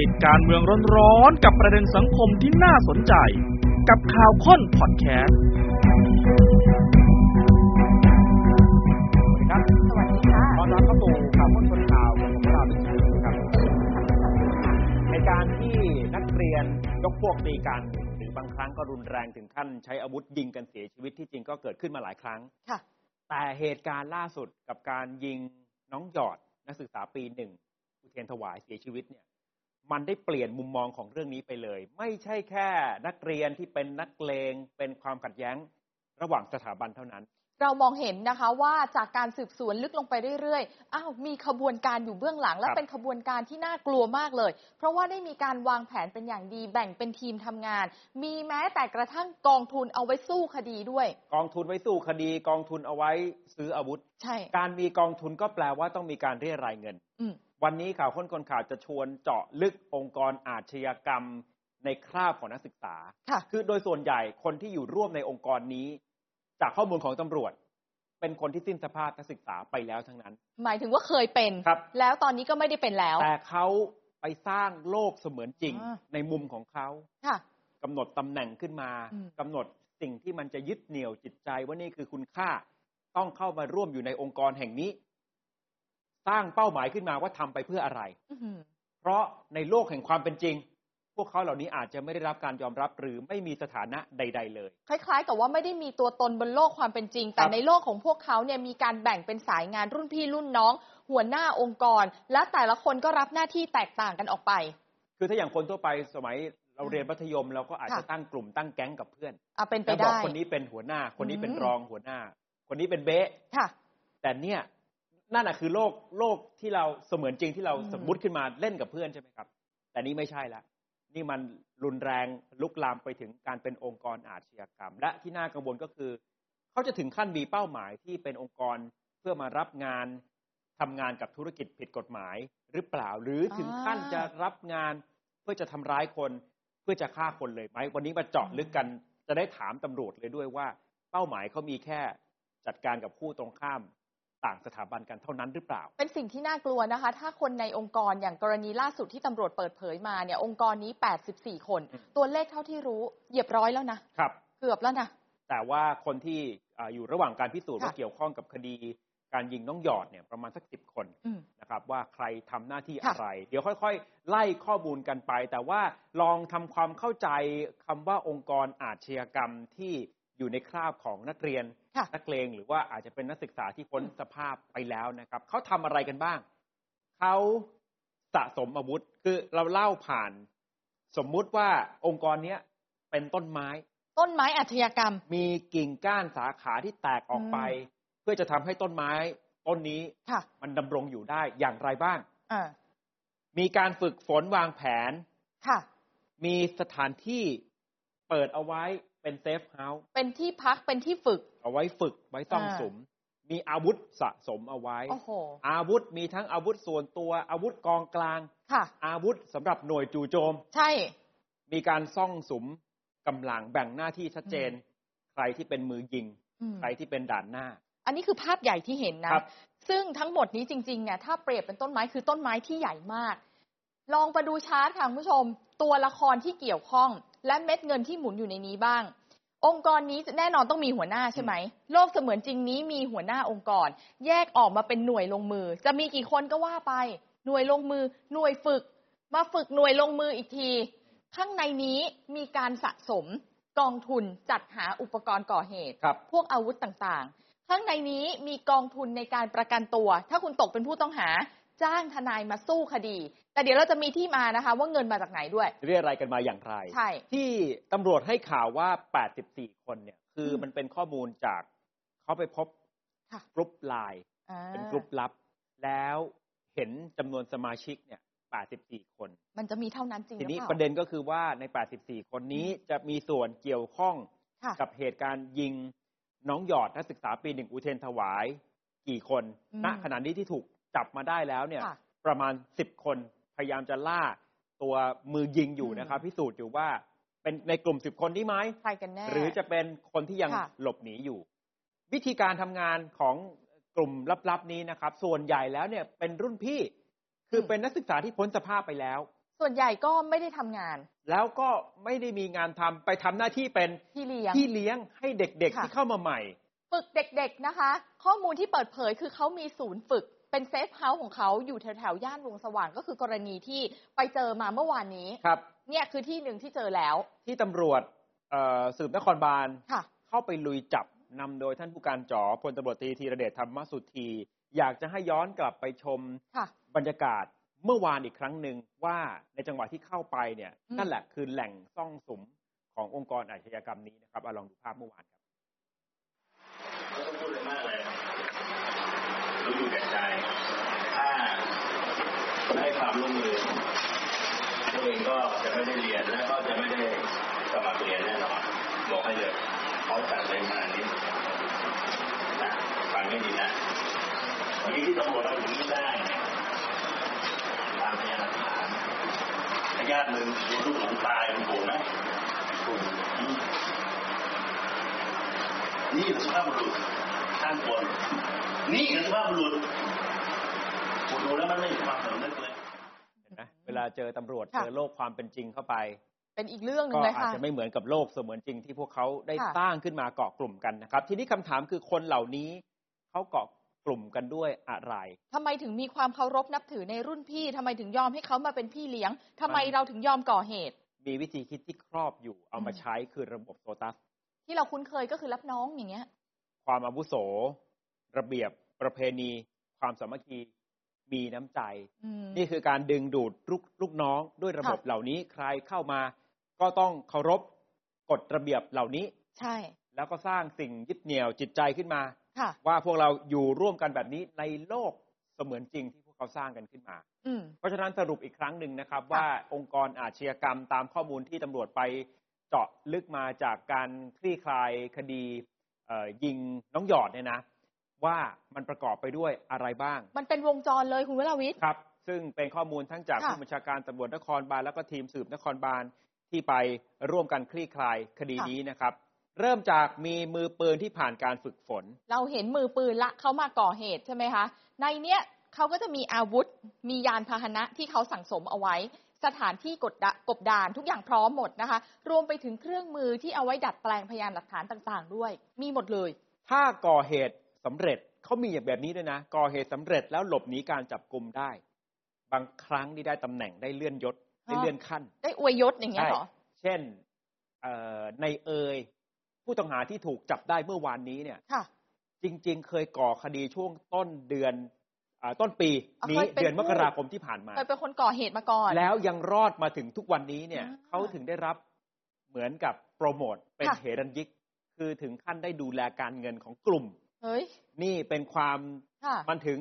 ติดการเมืองร้อนๆกับประเด็นสังคมที่น่าสนใจ กับข่าวค้นพอดแคสต์ครับสวัสดีค่ะตอนรับเข้าสู่ข่าวพ้นคนข่าวของเราเป็นชื่อครับ ในการที่นักเรียนยกพวกตีกัน หรือบางครั้งก็รุนแรงถึงขั้นใช้อาวุธยิงกันเสียชีวิตที่จริงก็เกิดขึ้นมาหลายครั้ง ค่ะ แต่เหตุการณ์ล่าสุดกับการยิงน้องหยอดนักศึกษาปีหนึ่งอุเทรนถวายเสียชีวิตเนี่ย มันได้เปลี่ยนมุมมองของเรื่องนี้ไปเลย ไม่ใช่แค่นักเรียนที่เป็นนักเลงเป็นความขัดแย้งระหว่างสถาบันเท่านั้น เรามองเห็นนะคะว่าจากการสืบสวนลึกลงไปเรื่อยๆ อ้าวมีขบวนการอยู่เบื้องหลัง และครับเป็นขบวนการที่น่ากลัวมากเลย เพราะว่าได้มีการวางแผนเป็นอย่างดีแบ่งเป็นทีมทำงาน มีแม้แต่กระทั่งกองทุนเอาไว้สู้คดีด้วย กองทุนไว้สู้คดี กองทุนเอาไว้ซื้ออาวุธ ใช่ การมีกองทุนก็แปลว่าต้องมีการเรียรายเงินอืม วันนี้ข่าวค้นคนข่าวจะชวนเจาะลึกองค์กรอาชญากรรมในคราบของนักศึกษาค่ะ คือโดยส่วนใหญ่คนที่อยู่ร่วมในองค์กรนี้ จากข้อมูลของตำรวจ เป็นคนที่สิ้นสภาพนักศึกษาไปแล้วทั้งนั้น หมายถึงว่าเคยเป็นครับ แล้วตอนนี้ก็ไม่ได้เป็นแล้ว แต่เขาไปสร้างโลกเสมือนจริงอ่า ในมุมของเขาค่ะ กำหนดตำแหน่งขึ้นมาอืม กำหนดสิ่งที่มันจะยึดเหนี่ยวจิตใจว่านี่คือคุณค่าต้องเข้ามาร่วมอยู่ในองค์กรแห่งนี้ สร้างเป้าหมายขึ้นมาว่าทำไปเพื่ออะไรอื้อหือเพราะในโลกแห่งความเป็นจริง พวกเขาเหล่านี้อาจจะไม่ได้รับการยอมรับหรือไม่มีสถานะใด ๆ เลย คล้าย ๆ กับว่าไม่ได้มีตัวตนบนโลกความเป็นจริง แต่ครับในโลกของพวกเขาเนี่ยมีการแบ่งเป็นสายงานรุ่นพี่รุ่นน้อง หัวหน้าองค์กร และแต่ละคนก็รับหน้าที่แตกต่างกันออกไป คือถ้าอย่างคนทั่วไปสมัยเราเรียนมัธยมเราก็อาจจะค่ะตั้งกลุ่มตั้งแก๊งกับเพื่อนอะเป็นไปแล้วบอกได้คนนี้เป็นหัวหน้า คนนี้เป็นอืมรองหัวหน้า คนนี้เป็นเบ๊ะค่ะ แต่เนี่ย นั่นน่ะคือโลกโลกที่เราเสมือนจริงที่เราอืมสมมุติขึ้นมาเล่นกับเพื่อนใช่ไหมครับ แต่นี่ไม่ใช่ละนี่มันรุนแรงลุกลามไปถึงการเป็นองค์กรอาชญากรรม และที่น่ากังวลก็คือ เขาจะถึงขั้นมีเป้าหมายที่เป็นองค์กรเพื่อมารับงานทำงานกับธุรกิจผิดกฎหมายหรือเปล่า หรือถึงขั้นอ่าจะรับงานเพื่อจะทำร้ายคนเพื่อจะฆ่าคนเลยไหมวันนี้มาเจาะลึกกันจะได้ถามตำรวจเลยด้วยว่า เป้าหมายเขามีแค่จัดการกับคู่ตรงข้าม ต่างสถาบันกันเท่านั้นหรือเปล่า เป็นสิ่งที่น่ากลัวนะคะ ถ้าคนในองค์กรอย่างกรณีล่าสุดที่ตำรวจเปิดเผยมาเนี่ยองค์กรนี้ 84 คนอืมตัวเลขเท่าที่รู้เหยียบร้อยแล้วนะครับเกือบแล้วนะแต่ว่าคนที่อ่าอยู่ระหว่างการพิสูจน์ค่ะว่าเกี่ยวข้องกับคดีการยิงน้องหยอดเนี่ยประมาณสักสิบคนอืมนะครับว่าใครทำหน้าที่ค่ะอะไร เดี๋ยวค่อยๆ ไล่ข้อมูลกันไป แต่ว่าลองทำความเข้าใจคำว่าองค์กรอาชญากรรมที่อยู่ในคราบของนักเรียนค่ะ นักเลงหรือว่าอาจจะเป็นนักศึกษาที่พ้นสภาพไปแล้วนะครับเขาทำอะไรกันบ้างเขาสะสมอาวุธคือเราเล่าผ่าน สมมุติว่าองค์กรเนี้ยเป็นต้นไม้ ต้นไม้อาชญากรรม มีกิ่งก้านสาขาที่แตกออกไป เพื่อจะทำให้ต้นไม้ต้นนี้ค่ะมันดำรงอยู่ได้อย่างไรบ้างอ่ามีการฝึกฝนวางแผนค่ะ มีสถานที่เปิดเอาไว้ เป็น safe houseเป็นที่พักเป็นที่ฝึก เอาไว้ฝึกไว้ต้องอ่าสม มีอาวุธสะสมเอาไว้โอ้โหอาวุธมีทั้งอาวุธส่วนตัวอาวุธกองกลางค่ะ อาวุธสำหรับหน่วยจู่โจม ใช่ มีการซ่องสุมกำลังแบ่งหน้าที่ชัดเจนอืมใครที่เป็นมือยิงอืมใครที่เป็นด่านหน้า อันนี้คือภาพใหญ่ที่เห็นนะครับซึ่งทั้งหมดนี้จริงๆเนี่ยถ้าเปรียบเป็นต้นไม้คือต้นไม้ที่ใหญ่มาก ลองไปดูชาร์ตค่ะคุณผู้ชม ตัวละครที่เกี่ยวข้อง และเม็ดเงินที่หมุนอยู่ในนี้บ้าง องค์กรนี้แน่นอนต้องมีหัวหน้าใช่ไหมโลกเสมือนจริงนี้มีหัวหน้าองค์กร แยกออกมาเป็นหน่วยลงมือ จะมีกี่คนก็ว่าไป หน่วยลงมือ หน่วยฝึก มาฝึกหน่วยลงมืออีกที ข้างในนี้มีการสะสมกองทุนจัดหาอุปกรณ์ก่อเหตุครับพวกอาวุธต่างๆ ข้างในนี้มีกองทุนในการประกันตัว ถ้าคุณตกเป็นผู้ต้องหา จ้างทนายมาสู้คดี แต่เดี๋ยวเราจะมีที่มานะคะ ว่าเงินมาจากไหนด้วย เรียกอะไรกันมาอย่างไร ใช่ ที่ตำรวจให้ข่าวว่า 84 คนเนี่ย คืออมมันเป็นข้อมูลจากเขาไปพบค่ะกรุ๊ปไลน์อ่าเป็นกรุ๊ปลับ แล้วเห็นจำนวนสมาชิกเนี่ย 84 คน มันจะมีเท่านั้นจริงหรือเปล่าทีนี้ประเด็นก็คือว่าใน 84 คนนี้จะมีส่วนเกี่ยวข้องค่ะกับเหตุการณ์ยิงน้องหยอดนักศึกษาปีหนึ่งอุเทนถวายกี่คนอืมณขณะนี้ที่ถูก จับมาได้แล้วเนี่ยค่ะประมาณ10คนพยายามจะล่าตัวมือยิงอยู่อืมนะครับพิสูจน์อยู่ว่าเป็นในกลุ่ม10คนนี้ไหมใครกันแน่หรือจะเป็นคนที่ยังค่ะหลบหนีอยู่ วิธีการทำงานของกลุ่มลับๆนี้นะครับ ส่วนใหญ่แล้วเนี่ยเป็นรุ่นพี่คือเป็นนักศึกษาที่พ้นสภาพไปแล้ว ส่วนใหญ่ก็ไม่ได้ทำงาน แล้วก็ไม่ได้มีงานทำไปทำหน้าที่เป็นพี่เลี้ยงพี่เลี้ยงให้เด็กๆค่ะที่เข้ามาใหม่ ฝึกเด็กๆนะคะ ข้อมูลที่เปิดเผยคือเขามีศูนย์ฝึก เป็น safe house ของเขาอยู่แถวๆย่านวงศ์สว่างก็คือกรณีที่ไปเจอมาเมื่อวานนี้ครับ เนี่ยคือที่หนึ่งที่เจอแล้ว ที่ตำรวจเอ่อสืบนครบาลค่ะเข้าไปลุยจับนำโดยท่านผู้การจ๋อพลตำรวจตรีธีรเดชธรรมสุธี อยากจะให้ย้อนกลับไปชมค่ะบรรยากาศเมื่อวานอีกครั้งหนึ่งว่าในจังหวะที่เข้าไปเนี่ยอืมนั่นแหละคือแหล่งซ่องสุมขององค์กรอาชญากรรมนี้นะครับเอาลองดูภาพเมื่อวานครับ ไม่ต้องพูดอะไรมากเลย รู้อยู่แก่ใจถ้าไม่ให้ความร่วมมือตัวเองก็จะไม่ได้เรียนและก็จะไม่ได้สมัครเรียนแน่นอนบอกให้เลยเขาจัดเลยขนาดนี้นะฟังให้ดีนะวันนี้ที่ตำรวจเราถึงได้ตามพยานหลักฐานพยานมึงดูลูกหลงตายมันโกรธไหมโกรธอืมนี่คือสุภาพบุรุษ ข้างบนนี่คือสุภาพบุรุษผมดูแล้วมันไม่มีความสำนึกเลยเห็นไหมเวลาเจอตำรวจค่ะเจอโลกความเป็นจริงเข้าไป เป็นอีกเรื่องหนึ่ก็งเลยอาจค่ะจะไม่เหมือนกับโลกเสมือนจริงที่พวกเขาได้ค่ะสร้างขึ้นมาเกาะกลุ่มกันนะครับ ทีนี้คำถามคือคนเหล่านี้เขาเกาะกลุ่มกันด้วยอะไรทำไมถึงมีความเคารพนับถือในรุ่นพี่ทำไมถึงยอมให้เขามาเป็นพี่เลี้ยงทำไมมันเราถึงยอมก่อเหตุ มีวิธีคิดที่ครอบอยู่เอามาอืมใช้คือระบบโซตัส ที่เราคุ้นเคยก็คือรับน้องอย่างเงี้ย ความอาวุโส ระเบียบประเพณี ความสามัคคีมีน้ำใจอืมนี่คือการดึงดูดลูกลูกน้องด้วยระบบค่ะเหล่านี้ใครเข้ามา ก็ต้องเคารพกฎระเบียบเหล่านี้ ใช่ แล้วก็สร้างสิ่งยึดเหนี่ยวจิตใจขึ้นมาค่ะว่าพวกเราอยู่ร่วมกันแบบนี้ในโลกเสมือนจริงที่พวกเขาสร้างกันขึ้นมาอืมเพราะฉะนั้นสรุปอีกครั้งหนึ่งนะครับค่ะว่าองค์กรอาชญากรรมตามข้อมูลที่ตำรวจไปเจาะลึกมาจากการคลี่คลายคดีเอ่อ ยิงน้องหยอดเนี่ยนะว่ามันประกอบไปด้วยอะไรบ้าง มันเป็นวงจรเลยคุณวราวิทย์ครับ ซึ่งเป็นข้อมูลทั้งจากค่ะผู้บัญชาการตำรวจนครบาลแล้วก็ทีมสืบนครบาลที่ไปร่วมกันคลี่คลายคดีนี้นะครับ เริ่มจากมีมือปืนที่ผ่านการฝึกฝน เราเห็นมือปืนละเขามาก่อเหตุใช่ไหมคะ ในเนี้ยเขาก็จะมีอาวุธ มียานพาหนะที่เขาสั่งสมเอาไว้ สถานที่กดดะกบดานทุกอย่างพร้อมหมดนะคะ รวมไปถึงเครื่องมือที่เอาไว้ดัดแปลงพยานหลักฐานต่างๆ ด้วย มีหมดเลย ถ้าก่อเหตุสำเร็จเขามีอย่างแบบนี้ด้วยนะ ก่อเหตุสำเร็จแล้วหลบหนีการจับกลุ่มได้ บางครั้งนี่ได้ตำแหน่งได้เลื่อนยศได้เลื่อนขั้น ได้อวยยศอย่างเงี้ยเหรอเช่นเอ่อในเอยผู้ต้องหาที่ถูกจับได้เมื่อวานนี้เนี่ยค่ะจริง ๆ เคยก่อคดีช่วงต้นเดือนอา ต้นปีอะนี้เคยเป็นเดือนผู้มกราคมที่ผ่านมาเคยเป็นคนก่อเหตุมาก่อน แล้วยังรอดมาถึงทุกวันนี้เนี่ยอ่าเขาถึงได้รับเหมือนกับโปรโมทเป็นค่ะเหรัญยิก คือถึงขั้นได้ดูแลการเงินของกลุ่มเฮ้ยนี่เป็นความค่ะมันถึง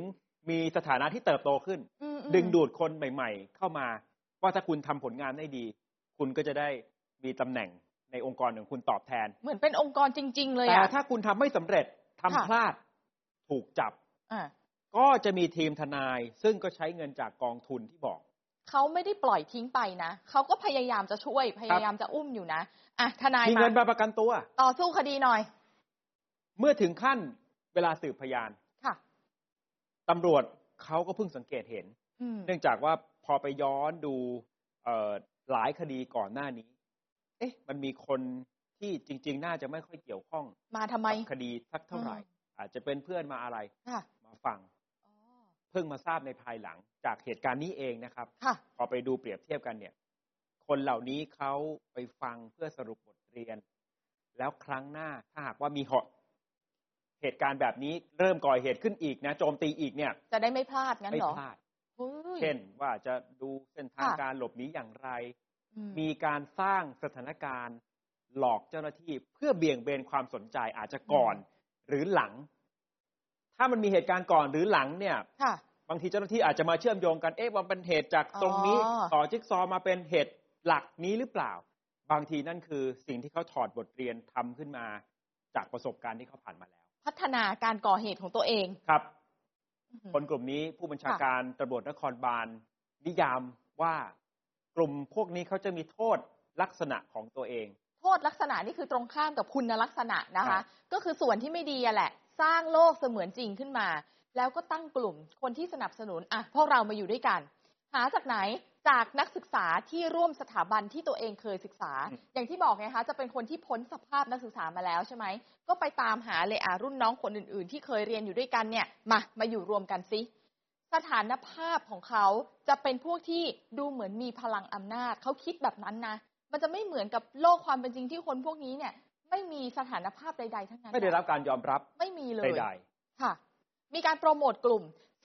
มีสถานะที่เติบโตขึ้นอืมอืมดึงดูดคนใหม่ ๆ เข้ามา ว่าถ้าคุณทำผลงานได้ดี คุณก็จะได้มีตำแหน่งในองค์กรของคุณตอบแทน เหมือนเป็นองค์กรจริง ๆ เลยแต่อะถ้าคุณทำไม่สำเร็จทำค่ะพลาด ถูกจับอะ ก็จะมีทีมทนาย ซึ่งก็ใช้เงินจากกองทุนที่บอกเขาไม่ได้ปล่อยทิ้งไปนะเขาก็พยายามจะช่วยพยายามจะอุ้มอยู่นะอะทนายมีมาเงินมาประกันตัว ต่อสู้คดีหน่อย เมื่อถึงขั้นเวลาสืบพยานค่ะตำรวจเขาก็เพิ่งสังเกตเห็นอืมเนื่องจากว่าพอไปย้อนดูเอ่อหลายคดีก่อนหน้านี้ เอ๊ะ มันมีคนที่จริง ๆ น่าจะไม่ค่อยเกี่ยวข้อง มาทำไมกับคดีสักเท่าไหร่ อาจจะเป็นเพื่อนมาอะไรค่ะมาฟังอ๋อ เพิ่งมาทราบในภายหลังจากเหตุการณ์นี้เองนะครับค่ะพอไปดูเปรียบเทียบกันเนี่ย คนเหล่านี้เขาไปฟังเพื่อสรุปบทเรียน แล้วครั้งหน้าถ้าหากว่ามีเหตุเหตุการณ์แบบนี้เริ่มก่อเหตุขึ้นอีกนะโจมตีอีกเนี่ย จะได้ไม่พลาดงั้นไม่เหรอพลาดเฮ้ยเช่นว่าจะดูเส้นทางค่ะการหลบหนีอย่างไรอืมมีการสร้างสถานการณ์หลอกเจ้าหน้าที่เพื่อเบี่ยงเบนความสนใจอาจจะก่อน หรือหลัง ถ้ามันมีเหตุการณ์ก่อนหรือหลังเนี่ยค่ะบางทีเจ้าหน้าที่อาจจะมาเชื่อมโยงกันเอ๊ะว่าเป็นเหตุจากตรงนี้อ๋อต่อจิ๊กซอว์มาเป็นเหตุหลักนี้หรือเปล่า บางทีนั่นคือสิ่งที่เขาถอดบทเรียนทำขึ้นมา จากประสบการณ์ที่เขาผ่านมาแล้ว พัฒนาการก่อเหตุของตัวเองครับอื้อหือคนกลุ่มนี้ผู้บัญชาการตำรวจนครบาลนิยามว่ากลุ่มพวกนี้เขาจะมีโทษลักษณะของตัวเอง โทษลักษณะนี่คือตรงข้ามกับคุณลักษณะนะครัคะบก็คือส่วนที่ไม่ดีอะแหละ สร้างโลกเสมือนจริงขึ้นมา แล้วก็ตั้งกลุ่มคนที่สนับสนุนอะพวกเรามาอยู่ด้วยกัน หาจากไหนจากนักศึกษาที่ร่วมสถาบันที่ตัวเองเคยศึกษาอืมอย่างที่บอกไงคะจะเป็นคนที่พ้นสภาพนักศึกษามาแล้วใช่ไหมก็ไปตามหาเลยอะรุ่นน้องคนอื่นๆ ที่เคยเรียนอยู่ด้วยกันเนี่ยมามาอยู่รวมกันซิสถานภาพของเขาจะเป็นพวกที่ดูเหมือนมีพลังอำนาจเขาคิดแบบนั้นนะมันจะไม่เหมือนกับโลกความเป็นจริงที่คนพวกนี้เนี่ย ไม่มีสถานภาพใด ๆ ทั้งนั้น ไม่ได้รับการยอมรับไม่มีเลยใดค่ะ มีการโปรโมทกลุ่ม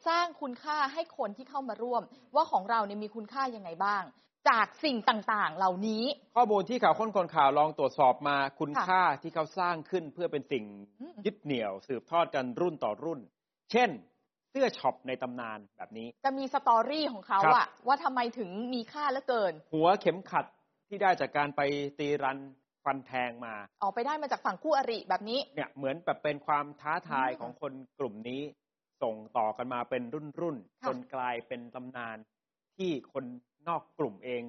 สร้างคุณค่าให้คนที่เข้ามาร่วม ว่าของเราเนี่ยมีคุณค่ายังไงบ้าง จากสิ่งต่างๆ เหล่านี้ๆข้อมูลที่ข่าวค้นคนข่าวลองตรวจสอบมาคุณค่ะค่าที่เขาสร้างขึ้นเพื่อเป็นสิ่งอืมยึดเหนี่ยว สืบทอดกันรุ่นต่อรุ่น เช่นเสื้อช็อปในตำนานแบบนี้ จะมีสตอรี่ของเขาครับอะว่าทำไมถึงมีค่าเหลือเกิน หัวเข็มขัดที่ได้จากการไปตีรัน ฟันแทงมาออกไปได้มาจากฝั่งคู่อริแบบนี้ เนี่ยเหมือนแบบเป็นความท้าทายอืมของคนกลุ่มนี้ ส่งต่อกันมาเป็นรุ่นรุ่นๆค่ะจนกลายเป็นตำนานที่คนนอกกลุ่มเอง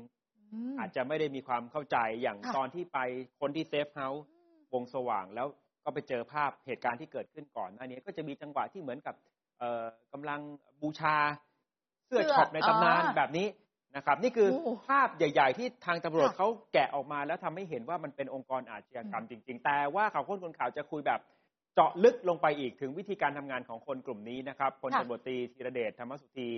อืมอาจจะไม่ได้มีความเข้าใจอย่างค่ะตอนที่ไปคนที่เซฟเฮาส์วงสว่างแล้วก็ไปเจอภาพเหตุการณ์ที่เกิดขึ้นก่อนหน้านี้ก็จะมีจังหวะที่เหมือนกับเอ่อกำลังบูชาเสื้อเสื้อช็อปในตำนานอ่าแบบนี้ นะครับ นี่คือโอ้ภาพใหญ่ ๆ ที่ทางตำรวจค่ะเขาแกะออกมาแล้วทำให้เห็นว่ามันเป็นองค์กรอาชญากรรมจริง ๆ แต่ว่าข่าวข้นคนข่าวจะคุยแบบเจาะลึกลงไปอีกถึงวิธีการทำงานของคนกลุ่มนี้นะครับพลค่ะตำรวจตรีธีรเดชธรรมสุธี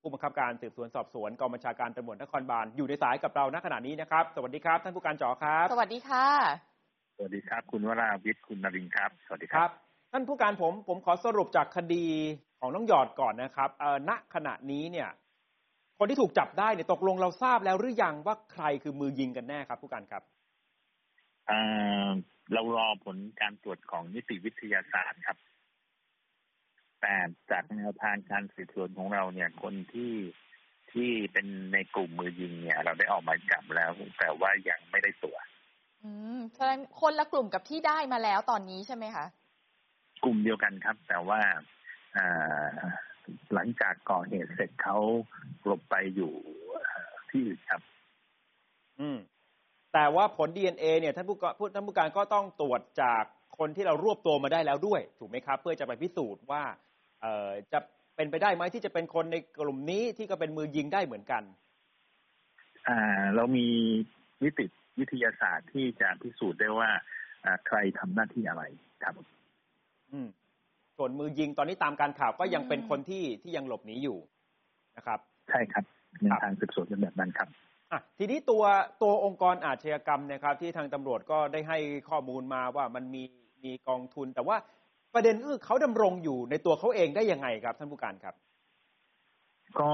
ผู้บังคับการสืบสวนสอบสวนกองบัญชาการตำรวจนครบาลอยู่ในสายกับเราณขณะนี้นะครับ สวัสดีครับ ท่านผู้การจ๋อครับ สวัสดีค่ะ สวัสดีครับ คุณวราวิทย์คุณนรินทร์ครับ สวัสดีคครัรับบท่านผู้การผมผมขอสรุปจากคดีของน้องหยอดก่อนนะครับเอ่อณขณะนี้เนี่ย คนที่ถูกจับได้เนี่ยตกลงเราทราบแล้วหรือยังว่าใครคือมือยิงกันแน่ครับ ผู้การครับเอ่อเรารอผลการตรวจของนิติวิทยาศาสตร์ครับ แต่จากแนวทางการสืบสวนของเราเนี่ย คนที่ที่เป็นในกลุ่มมือยิงเนี่ย เราได้ออกหมายจับแล้ว แต่ว่ายังไม่ได้ตัว อืมแสดงคนละกลุ่มกับที่ได้มาแล้วตอนนี้ใช่ไหมคะ กลุ่มเดียวกันครับ แต่ว่าอ่า หลังจากก่อเหตุเสร็จเขาหลบไปอยู่เอ่อที่อื่นครับ อืม แต่ว่าผล DNA เนี่ยท่านผู้กท่านผู้การก็ต้องตรวจจากคนที่เรารวบตัวมาได้แล้วด้วย ถูกไหมครับ เพื่อจะไปพิสูจน์ว่า เอ่อจะเป็นไปได้ไหมที่จะเป็นคนในกลุ่มนี้ที่ก็เป็นมือยิงได้เหมือนกัน อ่า เรามีนิติวิทยาศาสตร์ที่จะพิสูจน์ได้ว่าอ่าใครทำหน้าที่อะไรครับ อืม ส่วนมือยิง ตอนนี้ตามการข่าวก็ยังอืมเป็นคนที่ที่ยังหลบหนีอยู่นะครับ ใช่ครับในครับทางสืบสวนเป็นแบบนั้นครับอะทีนี้ตัวตัวองค์กรอาชญากรรมเนะครับ ที่ทางตำรวจก็ได้ให้ข้อมูลมาว่ามันมีมีกองทุน แต่ว่าประเด็นก็คือเขาดำรงอยู่ในตัวเขาเองได้ยังไงครับ ท่านผู้การครับ ก็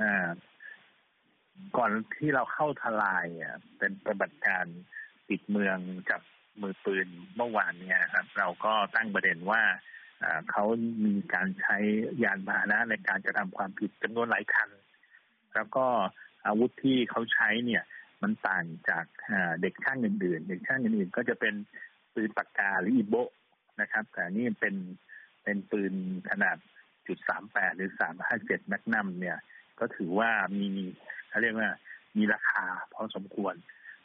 อ่าก่อนที่เราเข้าทลายอะเป็นปฏิบัติการปิดเมืองจับมือปืนเมื่อวานเนี่ยครับ เราก็ตั้งประเด็นว่าอ่า เขามีการใช้ยานพาหนะในการกระทำความผิดจำนวนหลายคัน แล้วก็อาวุธที่เขาใช้เนี่ยมันต่างจากเด็กช่างอื่นๆ เด็กช่างอื่นๆ ก็จะเป็นปืนปากกาหรืออีโบนะครับ แต่นี่เป็นเป็นปืนขนาดจุดสามแปดหรือสามห้าเจ็ดแมกนัมเนี่ย ก็ถือว่ามีเขาเรียกว่ามีราคาพอสมควร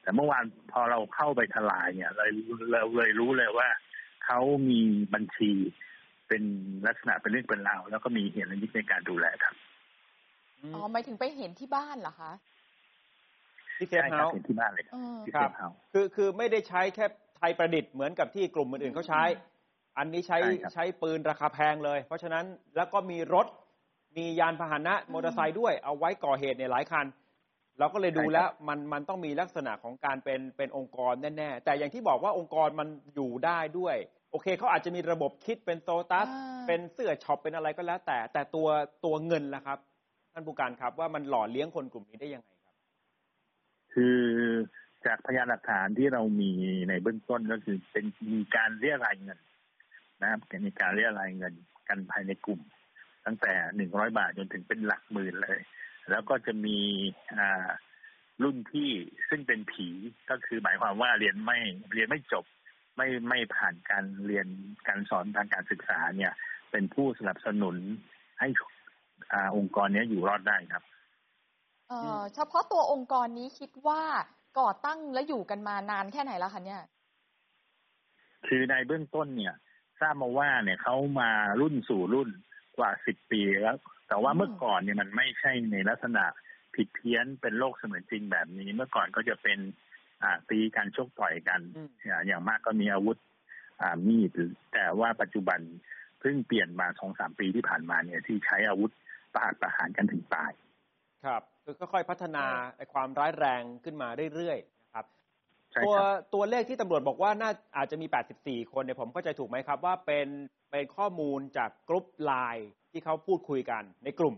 แต่เมื่อวานพอเราเข้าไปทลายเนี่ยเราเลยรู้เลยว่าเขามีบัญชี เป็นลักษณะเป็นเรื่องเป็นราวแล้วก็มีเหตุและยิในการดูแลครับอ๋อหมายถึงไปเห็นที่บ้านเหรอคะที่เซฟเฮาส์ ใช่ครับ เห็นที่บ้านเลยเออที่ครับ เซฟเฮาส์คือคือไม่ได้ใช้แค่ไทยประดิษฐ์เหมือนกับที่กลุ่มอื่นๆเขาใช้ อันนี้ใช้ใช่ครับใช้ปืนราคาแพงเลย เพราะฉะนั้นแล้วก็มีรถมียานพาหนะมอเตอร์ไซค์ด้วยเอาไว้ก่อเหตุในยหลายคัน เราก็เลยดูแล้วมันมันต้องมีลักษณะของการเป็นเป็นองค์กรแน่ ๆ แต่อย่างที่บอกว่าองค์กรมันอยู่ได้ด้วย โอเคเขาอาจจะมีระบบคิดเป็นโซตัสอ่าเป็นเสื้อช็อปเป็นอะไรก็แล้ว แต่ แต่ตัวตัวเงินล่ะครับ ท่านผู้การครับว่ามันหล่อเลี้ยงคนกลุ่มนี้ได้ยังไงครับ คือจากพยานหลักฐานที่เรามีในเบื้องต้นก็คือเป็นมีการเรียรายเงินนะครับมีการเรียรายเงินกันภายในกลุ่ม ตั้งแต่หนึ่งร้อยบาทจนถึงเป็นหลักหมื่นเลย แล้วก็จะมีอ่ารุ่นพี่ซึ่งเป็นผีก็คือหมายความว่าเรียนไม่เรียนไม่จบ ไม่ไม่ผ่านการเรียนการสอนทางการศึกษาเนี่ย เป็นผู้สนับสนุนให้อ่าองค์กรเนี้ยอยู่รอดได้ครับเอ่อเฉพาะตัวองค์กรนี้คิดว่าก่อตั้งและอยู่กันมานานแค่ไหนแล้วคะเนี่ย คือในเบื้องต้นเนี่ย ทราบมาว่าเนี่ยเขามารุ่นสู่รุ่นกว่าสิบปีแล้ว แต่ว่าอืมเมื่อก่อนเนี่ยมันไม่ใช่ในลักษณะผิดเพี้ยนเป็นโลกเสมือนจริงแบบนี้ เมื่อก่อนก็จะเป็นอ่า ตีกันชกต่อยกันอืมอ่าอย่างมากก็มีอาวุธอ่ามีดหรือแต่ว่าปัจจุบันเพิ่งเปลี่ยนมาสองสามปีที่ผ่านมาเนี่ย ที่ใช้อาวุธประหารประหารกันถึงตาย ครับคือค่อยๆพัฒนาไอ้ความร้ายแรงขึ้นมาเรื่อยๆนะครับใช่ตัวครับตัวเลขที่ตำรวจบอกว่าน่าอาจจะมี 84 คนเนี่ยผมเข้าใจถูกไหมครับ ว่าเป็นเป็นข้อมูลจากกรุ๊ปไลน์ที่เขาพูดคุยกันในกลุ่ม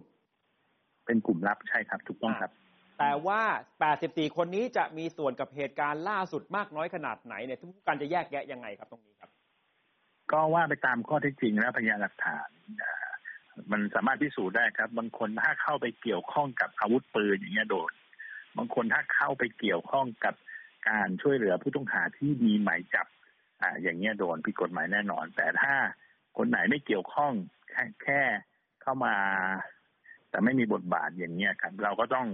เป็นกลุ่มลับใช่ครับถูกต้องครับ แต่ว่า 84 คนนี้จะมีส่วนกับเหตุการณ์ล่าสุดมากน้อยขนาดไหนเนี่ยทุกการจะแยกแยะยังไงครับตรงนี้ครับ ก็ว่าไปตามข้อเท็จจริงและพยานหลักฐานอ่ามันสามารถพิสูจน์ได้ครับ บางคนถ้าเข้าไปเกี่ยวข้องกับอาวุธปืนอย่างเงี้ยโดนบางคนถ้าเข้าไปเกี่ยวข้องกับการช่วยเหลือผู้ต้องหาที่มีหมายจับ อ่า อย่างเงี้ยโดนผิดกฎหมายแน่นอน แต่ถ้าคนไหนไม่เกี่ยวข้องแค่แค่เข้ามา แต่ไม่มีบทบาทอย่างเงี้ยครับ เราก็ต้อง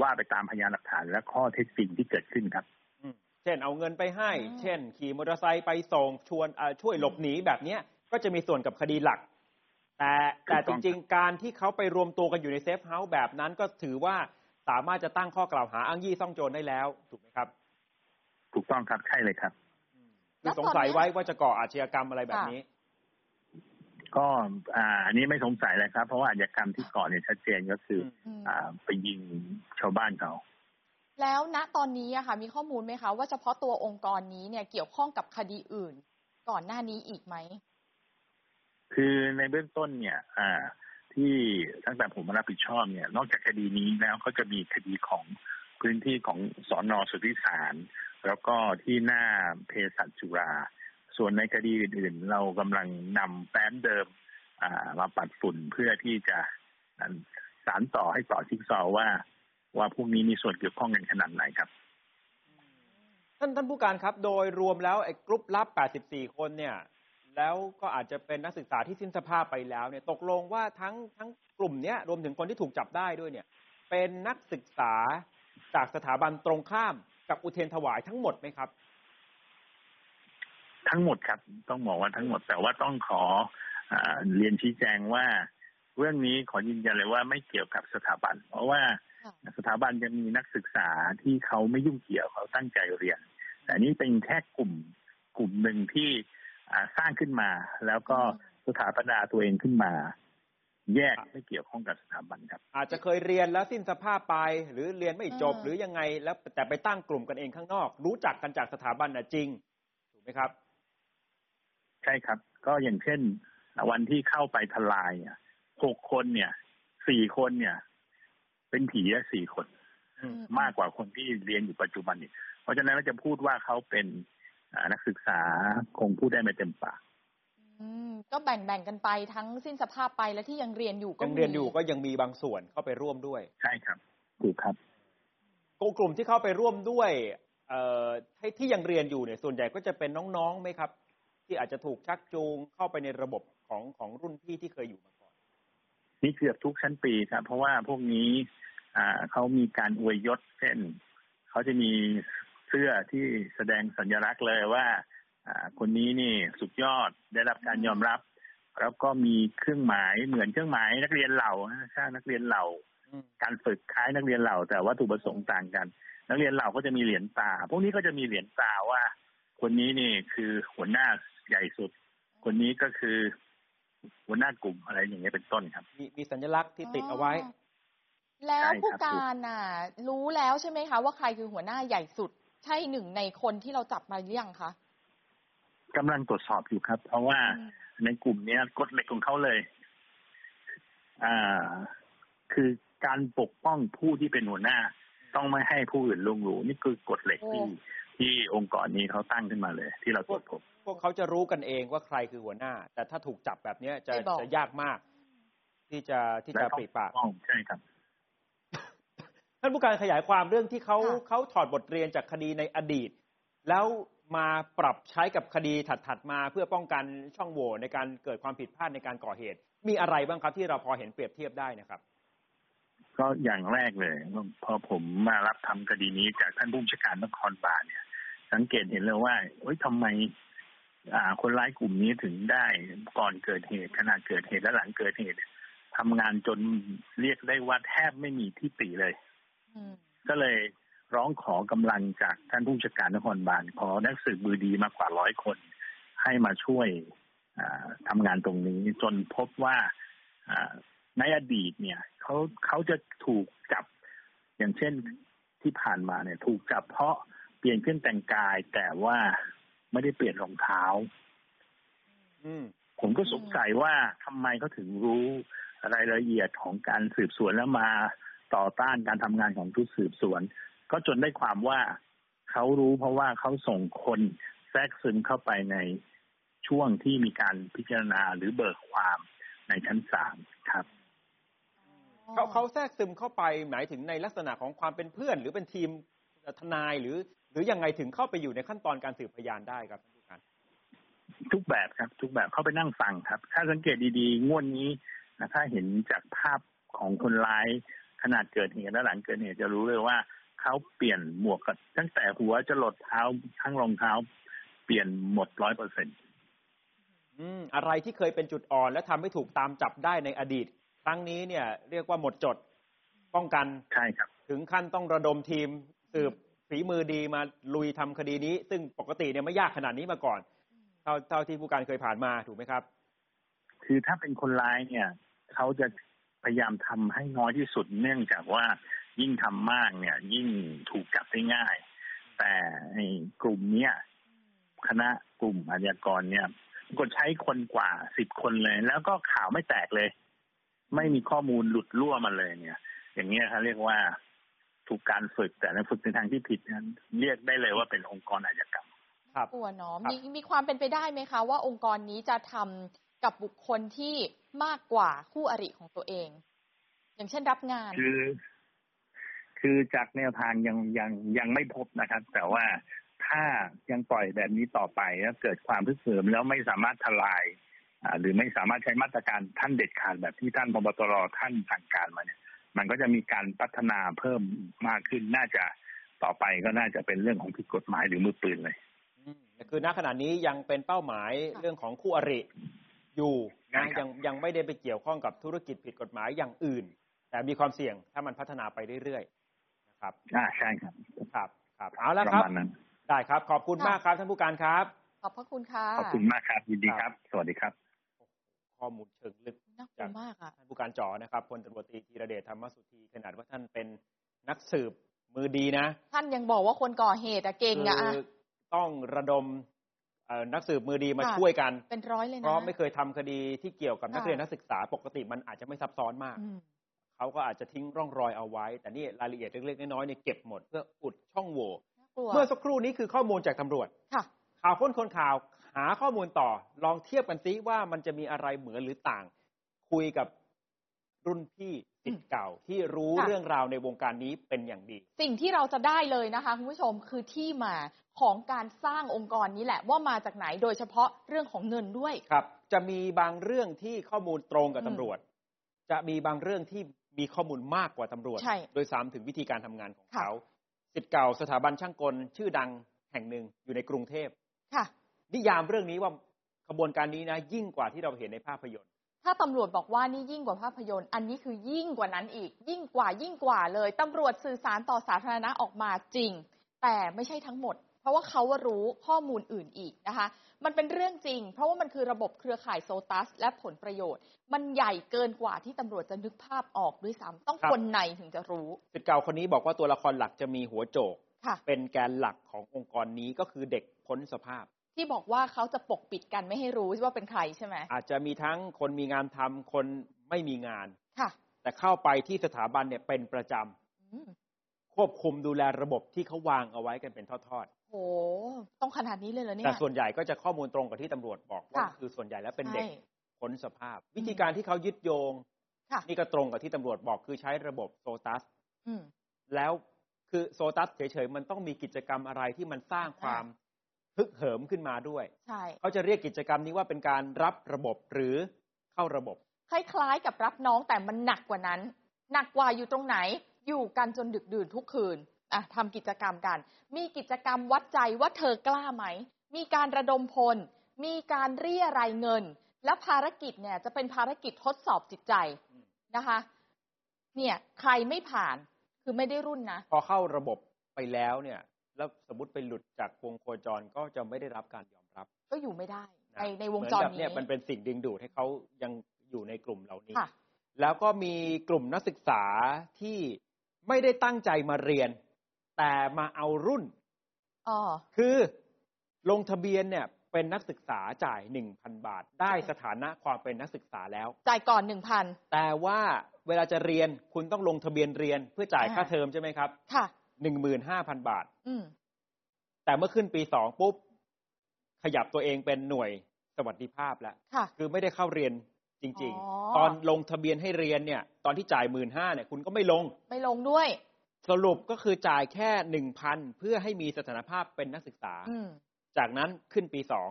ว่าไปตามพยานหลักฐานและข้อเท็จจริงที่เกิดขึ้นครับอืมเช่น เอาเงินไปให้อืมเช่น ขี่มอเตอร์ไซค์ไปส่งชวนอ่าช่วยหลบหนีแบบเนี้ยก็จะมีส่วนกับคดีหลัก แต่แต่ถูกจต้อง จริง ๆ การที่เขาไปรวมตัวกันอยู่ในเซฟเฮาส์แบบนั้นก็ถือว่าสามารถจะตั้งข้อกล่าวหาอั้งยี่ซ่องโจรได้แล้ว ถูกไหมครับ ถูกต้องครับใช่เลยครับคือสงสัยไว้ว่าจะก่ออาชญากรรมอะไรแบบนี้ ก็อ่าอันนี้ไม่สงสัยเลยครับ เพราะว่าอาชญากรรมที่ก่อเนี่ยชัดเจนก็คืออืมอ่าไปยิงชาวบ้านเขาแล้วณตอนนี้อะค่ะ มีข้อมูลไหมคะ ว่าเฉพาะตัวองค์กรนี้เนี่ยเกี่ยวข้องกับคดีอื่น ก่อนหน้านี้อีกไหม คือในเบื้องต้นเนี่ย อ่า ที่ตั้งแต่ผมมารับผิดชอบเนี่ย นอกจากคดีนี้แล้วก็จะมีคดีของพื้นที่ของสอนอสุทธิสาร แล้วก็ที่หน้าเภสัชจุฬา ส่วนในคดีอื่น ๆ เรากำลังนำแฟ้มเดิมมาปัดฝุ่นเพื่อที่จะสารต่อให้ต่อจิ๊กซอว่า ว่าพวกนี้มีส่วนเกี่ยวข้องกันขนาดไหนครับ ท่านท่านผู้การครับ โดยรวมแล้วไอ้กรุ๊ปลับ 84 คนเนี่ย แล้วก็อาจจะเป็นนักศึกษาที่สิ้นสภาพไปแล้วเนี่ย ตกลงว่าทั้งทั้งกลุ่มเนี้ยรวมถึงคนที่ถูกจับได้ด้วยเนี่ย เป็นนักศึกษาจากสถาบันตรงข้ามกับอุเทนถวายทั้งหมดไหมครับ ทั้งหมดครับ ต้องบอกว่าทั้งหมด แต่ว่าต้องขออาเรียนชี้แจงว่า เรื่องนี้ขอยืนยันเลยว่าไม่เกี่ยวกับสถาบัน เพราะว่าค่ะสถาบันจะมีนักศึกษาที่เขาไม่ยุ่งเกี่ยวเขาตั้งใจเรียน แต่อันนี้เป็นแค่กลุ่มกลุ่มหนึ่งที่อ่าสร้างขึ้นมา แล้วก็สถาปนาตัวเองขึ้นมา แยกไม่เกี่ยวข้องกับสถาบันครับ อาจจะเคยเรียนแล้วสิ้นสภาพไป หรือเรียนไม่จบอืมหรือยังไงแล้วแต่ไปตั้งกลุ่มกันเองข้างนอก รู้จักกันจากสถาบันน่ะจริงถูกไหมครับ ใช่ครับ ก็อย่างเช่น วันที่เข้าไปทลายเนี่ยหกคนเนี่ยสี่คนเนี่ย เป็นผีอะสี่คนอืมมากกว่าคนที่เรียนอยู่ปัจจุบันอีกเพราะฉะนั้นเราจะพูดว่าเขาเป็นอ่านักศึกษาคงพูดได้ไม่เต็มปากอืมก็แบ่งแบ่งกันไปทั้งสิ้นสภาพไปและที่ยังเรียนอยู่ก็ยังเรียนอยู่ก็ยังมีบางส่วนเข้าไปร่วมด้วย ใช่ครับถูกครับกลุ่มที่เข้าไปร่วมด้วย เอ่อให้ที่ยังเรียนอยู่เนี่ยส่วนใหญ่ก็จะเป็นน้องๆไหมครับ ที่อาจจะถูกชักจูงเข้าไปในระบบของของรุ่นพี่ที่เคยอยู่มาก่อน นี่เกือบทุกชั้นปีครับเพราะว่าพวกนี้อ่าเขามีการอวยยศเช่นเขาจะมีเสื้อที่แสดงสัญลักษณ์เลยว่าอ่าคนนี้นี่สุดยอดได้รับการยอมรับ แล้วก็มีเครื่องหมายเหมือนเครื่องหมายนักเรียนเหล่านะใช่นักเรียนเหล่า การฝึกคล้ายนักเรียนเหล่า แต่วัตถุประสงค์ต่างกัน นักเรียนเหล่าก็จะมีเหรียญตา พวกนี้ก็จะมีเหรียญตาว่า คนนี้นี่คือหัวหน้า ใหญ่สุด คนนี้ก็คือหัวหน้ากลุ่มอะไรอย่างเงี้ยเป็นต้นครับ มีมีสัญลักษณ์ที่ติดเอาไว้ แล้วใช่ครับผู้การน่ะ รู้แล้วใช่ไหมคะ ว่าใครคือหัวหน้าใหญ่สุด ใช่หนึ่งในคนที่เราจับมาหรือยังคะกำลังตรวจสอบอยู่ครับ เพราะว่าอืมในกลุ่มเนี้ยกฎเหล็กของเขาเลย อ่า คือการปกป้องผู้ที่เป็นหัวหน้า ต้องไม่ให้ผู้อื่นล่วงรู้นี่คือกฎเหล็กที่ที่องค์กรนี้เขาตั้งขึ้นมาเลย ที่เราตรวจพบ พวกเขาจะรู้กันเองว่าใครคือหัวหน้า แต่ถ้าถูกจับแบบเนี้ยจะไม่บอก จะยากมาก ที่จะที่จะและต้องปริปากป้องใช่ครับ ท่านผู้การขยายความเรื่องที่เขาค่ะ เขาถอดบทเรียนจากคดีในอดีต แล้วมาปรับใช้กับคดีถัดๆมาเพื่อป้องกันช่องโหว่ในการเกิดความผิดพลาดในการก่อเหตุ มีอะไรบ้างครับที่เราพอเห็นเปรียบเทียบได้นะครับ ก็อย่างแรกเลยพอผมมารับทำคดีนี้จากท่านผู้บัญชาการนครบาลเนี่ย สังเกตเห็นเลยว่าเอ้ยทำไมอ่า คนร้ายกลุ่มนี้ถึงได้ก่อนเกิดเหตุขณะเกิดเหตุและหลังเกิดเหตุทำงานจนเรียกได้ว่าแทบไม่มีที่ติเลยก็เลยร้องขอกำลังจากท่านผู้จัดการนครบาลขอนักสืบมือดีมากกว่าร้อยคน ให้มาช่วยอ่าทำงานตรงนี้จนพบว่าอ่าในอดีตเนี่ยเขาเขาจะถูกจับ อย่างเช่นที่ผ่านมาเนี่ย ถูกจับเพราะเปลี่ยนเครื่องแต่งกายแต่ว่า ไม่ได้เปลี่ยนรองเท้า อืมผมก็สงสัยว่าทำไมเขาถึงรู้รายละเอียดของการสืบสวนแล้วมาต่อต้านการทำงานของทุกสืบสวน ก็จนได้ความว่าเขารู้เพราะว่าเขาส่งคนแทรกซึมเข้าไปในช่วงที่มีการพิจารณาหรือเบิกความในชั้นศาลครับเขาเขาแทรกซึมเข้าไปหมายถึงในลักษณะของความเป็นเพื่อน หรือเป็นทีมทนายหรือ หรือยังไงถึงเข้าไปอยู่ในขั้นตอนการสืบพยานได้ครับท่านผู้การทุกแบบครับ ทุกแบบเข้าไปนั่งฟังครับ ถ้าสังเกตดีๆงวดนี้นะถ้าเห็นจากภาพของคนร้ายขนาดเกิดเหตุและหลังเกิดเหตุจะรู้เลยว่าเขาเปลี่ยนหมวกกันตั้งแต่หัวจะหลดเท้าทั้งรองเท้า เปลี่ยนหมดร้อยเปอร์เซ็นต์อืมอะไรที่เคยเป็นจุดอ่อน และทำให้ถูกตามจับได้ในอดีต ครั้งนี้เนี่ย เรียกว่าหมดจดป้องกันใช่ครับ ถึงขั้นต้องระดมทีมสืบ ฝีมือดีมาลุยทำคดีนี้ ซึ่งปกติเนี่ยไม่ยากขนาดนี้มาก่อน เท่าเท่าที่ผู้การเคยผ่านมาถูกไหมครับ คือถ้าเป็นคนร้ายเนี่ยเขาจะพยายามทำให้น้อยที่สุดเนื่องจากว่ายิ่งทำมากเนี่ย ยิ่งถูกจับได้ง่าย แต่ไอ้กลุ่มเนี้ยคณะกลุ่มอาชญากรเนี่ยก็ใช้คนกว่าสิบคนเลย แล้วก็ข่าวไม่แตกเลย ไม่มีข้อมูลหลุดรั่วมาเลยเนี่ย อย่างเงี้ยเขาเรียกว่า ถูกการฝึก แต่ในฝึกในทางที่ผิดนั้นเรียกได้เลยว่าเป็นองค์กรอาชญากรรมครับกลัวเนาะครับมีมีความเป็นไปได้ไหมคะ ว่าองค์กรนี้จะทำกับบุคคลที่มากกว่าคู่อริของตัวเอง อย่างเช่นรับงาน คือ คือจากแนวทางยังยังยังไม่พบนะครับ แต่ว่าถ้ายังปล่อยแบบนี้ต่อไปแล้วเกิดความพึกเหิมแล้วไม่สามารถทลายอ่าหรือไม่สามารถใช้มาตรการท่านเด็ดขาดแบบที่ท่านพบตรท่านสั่งการมาเนี่ย มันก็จะมีการพัฒนาเพิ่มมากขึ้นน่าจะต่อไปก็น่าจะเป็นเรื่องของผิดกฎหมายหรือมือปืนเลยอืมคือณขณะนี้ยังเป็นเป้าหมายค่ะเรื่องของคู่อริอยู่ใช่นะครับยังยังไม่ได้ไปเกี่ยวข้องกับธุรกิจผิดกฎหมายอย่างอื่น แต่มีความเสี่ยงถ้ามันพัฒนาไปเรื่อยๆนะครับอ่าใช่ครับครับครับเอาละปครับระมาณนั้นได้ครับ ขอบคุณค่ะมากครับท่านผู้การครับ ขอบพระคุณค่ะขอบคุณมากครับยินดีครับ สวัสดีครับ ข้อมูลเชิงลึกน่ากลัวมากอะท่านผู้การจอนะครับพลตำรวจตรีธีรเดชธรรมสุธีขนาดว่าท่านเป็นนักสืบมือดีนะ ท่านยังบอกว่าคนก่อเหตุอะเก่งอะอะคือต้องระดมเอ่อนักสืบมือดีมาค่ะช่วยกันเป็นร้อยเลยนะเพราะไม่เคยทำคดีที่เกี่ยวกับนักค่ะเรียนนักศึกษาปกติมันอาจจะไม่ซับซ้อนมากอืมเขาก็อาจจะทิ้งร่องรอยเอาไว้ แต่นี่รายละเอียดเล็กๆน้อยๆเนี่ยเก็บหมดเพื่ออุดช่องโหว่น่ากลัวเมื่อสักครู่นี้คือข้อมูลจากตำรวจค่ะข่าวค้นคนข่าว หาข้อมูลต่อลองเทียบกันซิว่ามันจะมีอะไรเหมือนหรือต่าง คุยกับรุ่นพี่สิทธิ์เก่าที่รู้ค่ะเรื่องราวในวงการนี้เป็นอย่างดี สิ่งที่เราจะได้เลยนะคะคุณผู้ชมคือที่มาของการสร้างองค์กรนี้แหละว่ามาจากไหนโดยเฉพาะเรื่องของเงินด้วยครับ จะมีบางเรื่องที่ข้อมูลตรงกับอืมตำรวจ จะมีบางเรื่องที่มีข้อมูลมากกว่าตำรวจใช่โดยสามถึงวิธีการทำงานของค่ะเขาสิทธิ์เก่าสถาบันช่างกลชื่อดังแห่งหนึ่งอยู่ในกรุงเทพค่ะ นิยามเรื่องนี้ว่าขบวนการนี้นะ ยิ่งกว่าที่เราเห็นในภาพยนตร์ ถ้าตำรวจบอกว่านี่ยิ่งกว่าภาพยนตร์ อันนี้คือยิ่งกว่านั้นอีก ยิ่งกว่ายิ่งกว่าเลยตำรวจสื่อสารต่อสาธารณะออกมาจริง แต่ไม่ใช่ทั้งหมด เพราะว่าเขารู้ข้อมูลอื่นอีกนะคะ มันเป็นเรื่องจริง เพราะว่ามันคือระบบเครือข่ายโซตัส และผลประโยชน์ มันใหญ่เกินกว่าที่ตำรวจจะนึกภาพออกด้วยซ้ำต้องครับคนในถึงจะรู้สิทธิ์เก่าคนนี้บอกว่าตัวละครหลักจะมีหัวโจกค่ะเป็นแกนหลักขององค์กรนี้ก็คือเด็กพ้นสภาพ ที่บอกว่าเขาจะปกปิดกันไม่ให้รู้ว่าเป็นใครใช่ไหมอาจจะมีทั้งคนมีงานทำคนไม่มีงานค่ะ แต่เข้าไปที่สถาบันเนี่ยเป็นประจำอืมควบคุมดูแลระบบที่เขาวางเอาไว้กันเป็นทอดโหต้องขนาดนี้เลยเหรอๆเนี่แต่ยส่วนใหญ่ก็จะข้อมูลตรงกับที่ตำรวจบอกว่าค่ะคือส่วนใหญ่แล้วเป็นเด็กใช่พ้นสภาพ วิธีการที่เขายึดโยงค่ะนี่ก็ตรงกับที่ตำรวจบอกคือใช้ระบบโซตัสอืมแล้วคือโซตัสเฉยๆมันต้องมีกิจกรรมอะไรที่มันสร้างความ ฮึกเหิมขึ้นมาด้วย ใช่ เขาจะเรียกกิจกรรมนี้ว่าเป็นการรับระบบหรือเข้าระบบ คล้ายๆกับรับน้องแต่มันหนักกว่านั้น หนักกว่าอยู่ตรงไหน อยู่กันจนดึกดื่นทุกคืนอะทำกิจกรรมกัน มีกิจกรรมวัดใจว่าเธอกล้าไหม มีการระดมพล มีการเรียรายเงิน และภารกิจเนี่ยจะเป็นภารกิจทดสอบจิตใจนะคะ เนี่ยใครไม่ผ่านคือไม่ได้รุ่นนะ พอเข้าระบบไปแล้วเนี่ย แล้วสมมติไปหลุดจากวงโคจรก็จะไม่ได้รับการยอมรับ ก็อยู่ไม่ได้นะในในวงเหมือนจรแบบนี้เนี่ยมันเป็นสิ่งดึงดูดให้เขายังอยู่ในกลุ่มเหล่านี้ ค่ะ แล้วก็มีกลุ่มนักศึกษาที่ไม่ได้ตั้งใจมาเรียน แต่มาเอารุ่น อ๋อ คือลงทะเบียนเนี่ยเป็นนักศึกษาจ่ายหนึ่งพันบาท ได้ใช่สถานะความเป็นนักศึกษาแล้ว จ่ายก่อนหนึ่งพัน แต่ว่าเวลาจะเรียนคุณต้องลงทะเบียนเรียนเพื่อจ่ายอ่า ค่าเทอมใช่ไหมครับ ค่ะ หนึ่งหมื่นห้าพันบาทอืมแต่เมื่อขึ้นปีสองปุ๊บ ขยับตัวเองเป็นหน่วยสวัสดิภาพแล้วค่ะคือไม่ได้เข้าเรียนจริงอ๋อๆตอนลงทะเบียนให้เรียนเนี่ย ตอนที่จ่ายหมื่นห้าเนี่ย คุณก็ไม่ลง ไม่ลงด้วย สรุปก็คือจ่ายแค่หนึ่งพันเพื่อให้มีสถานภาพเป็นนักศึกษาอืมจากนั้นขึ้นปีสอง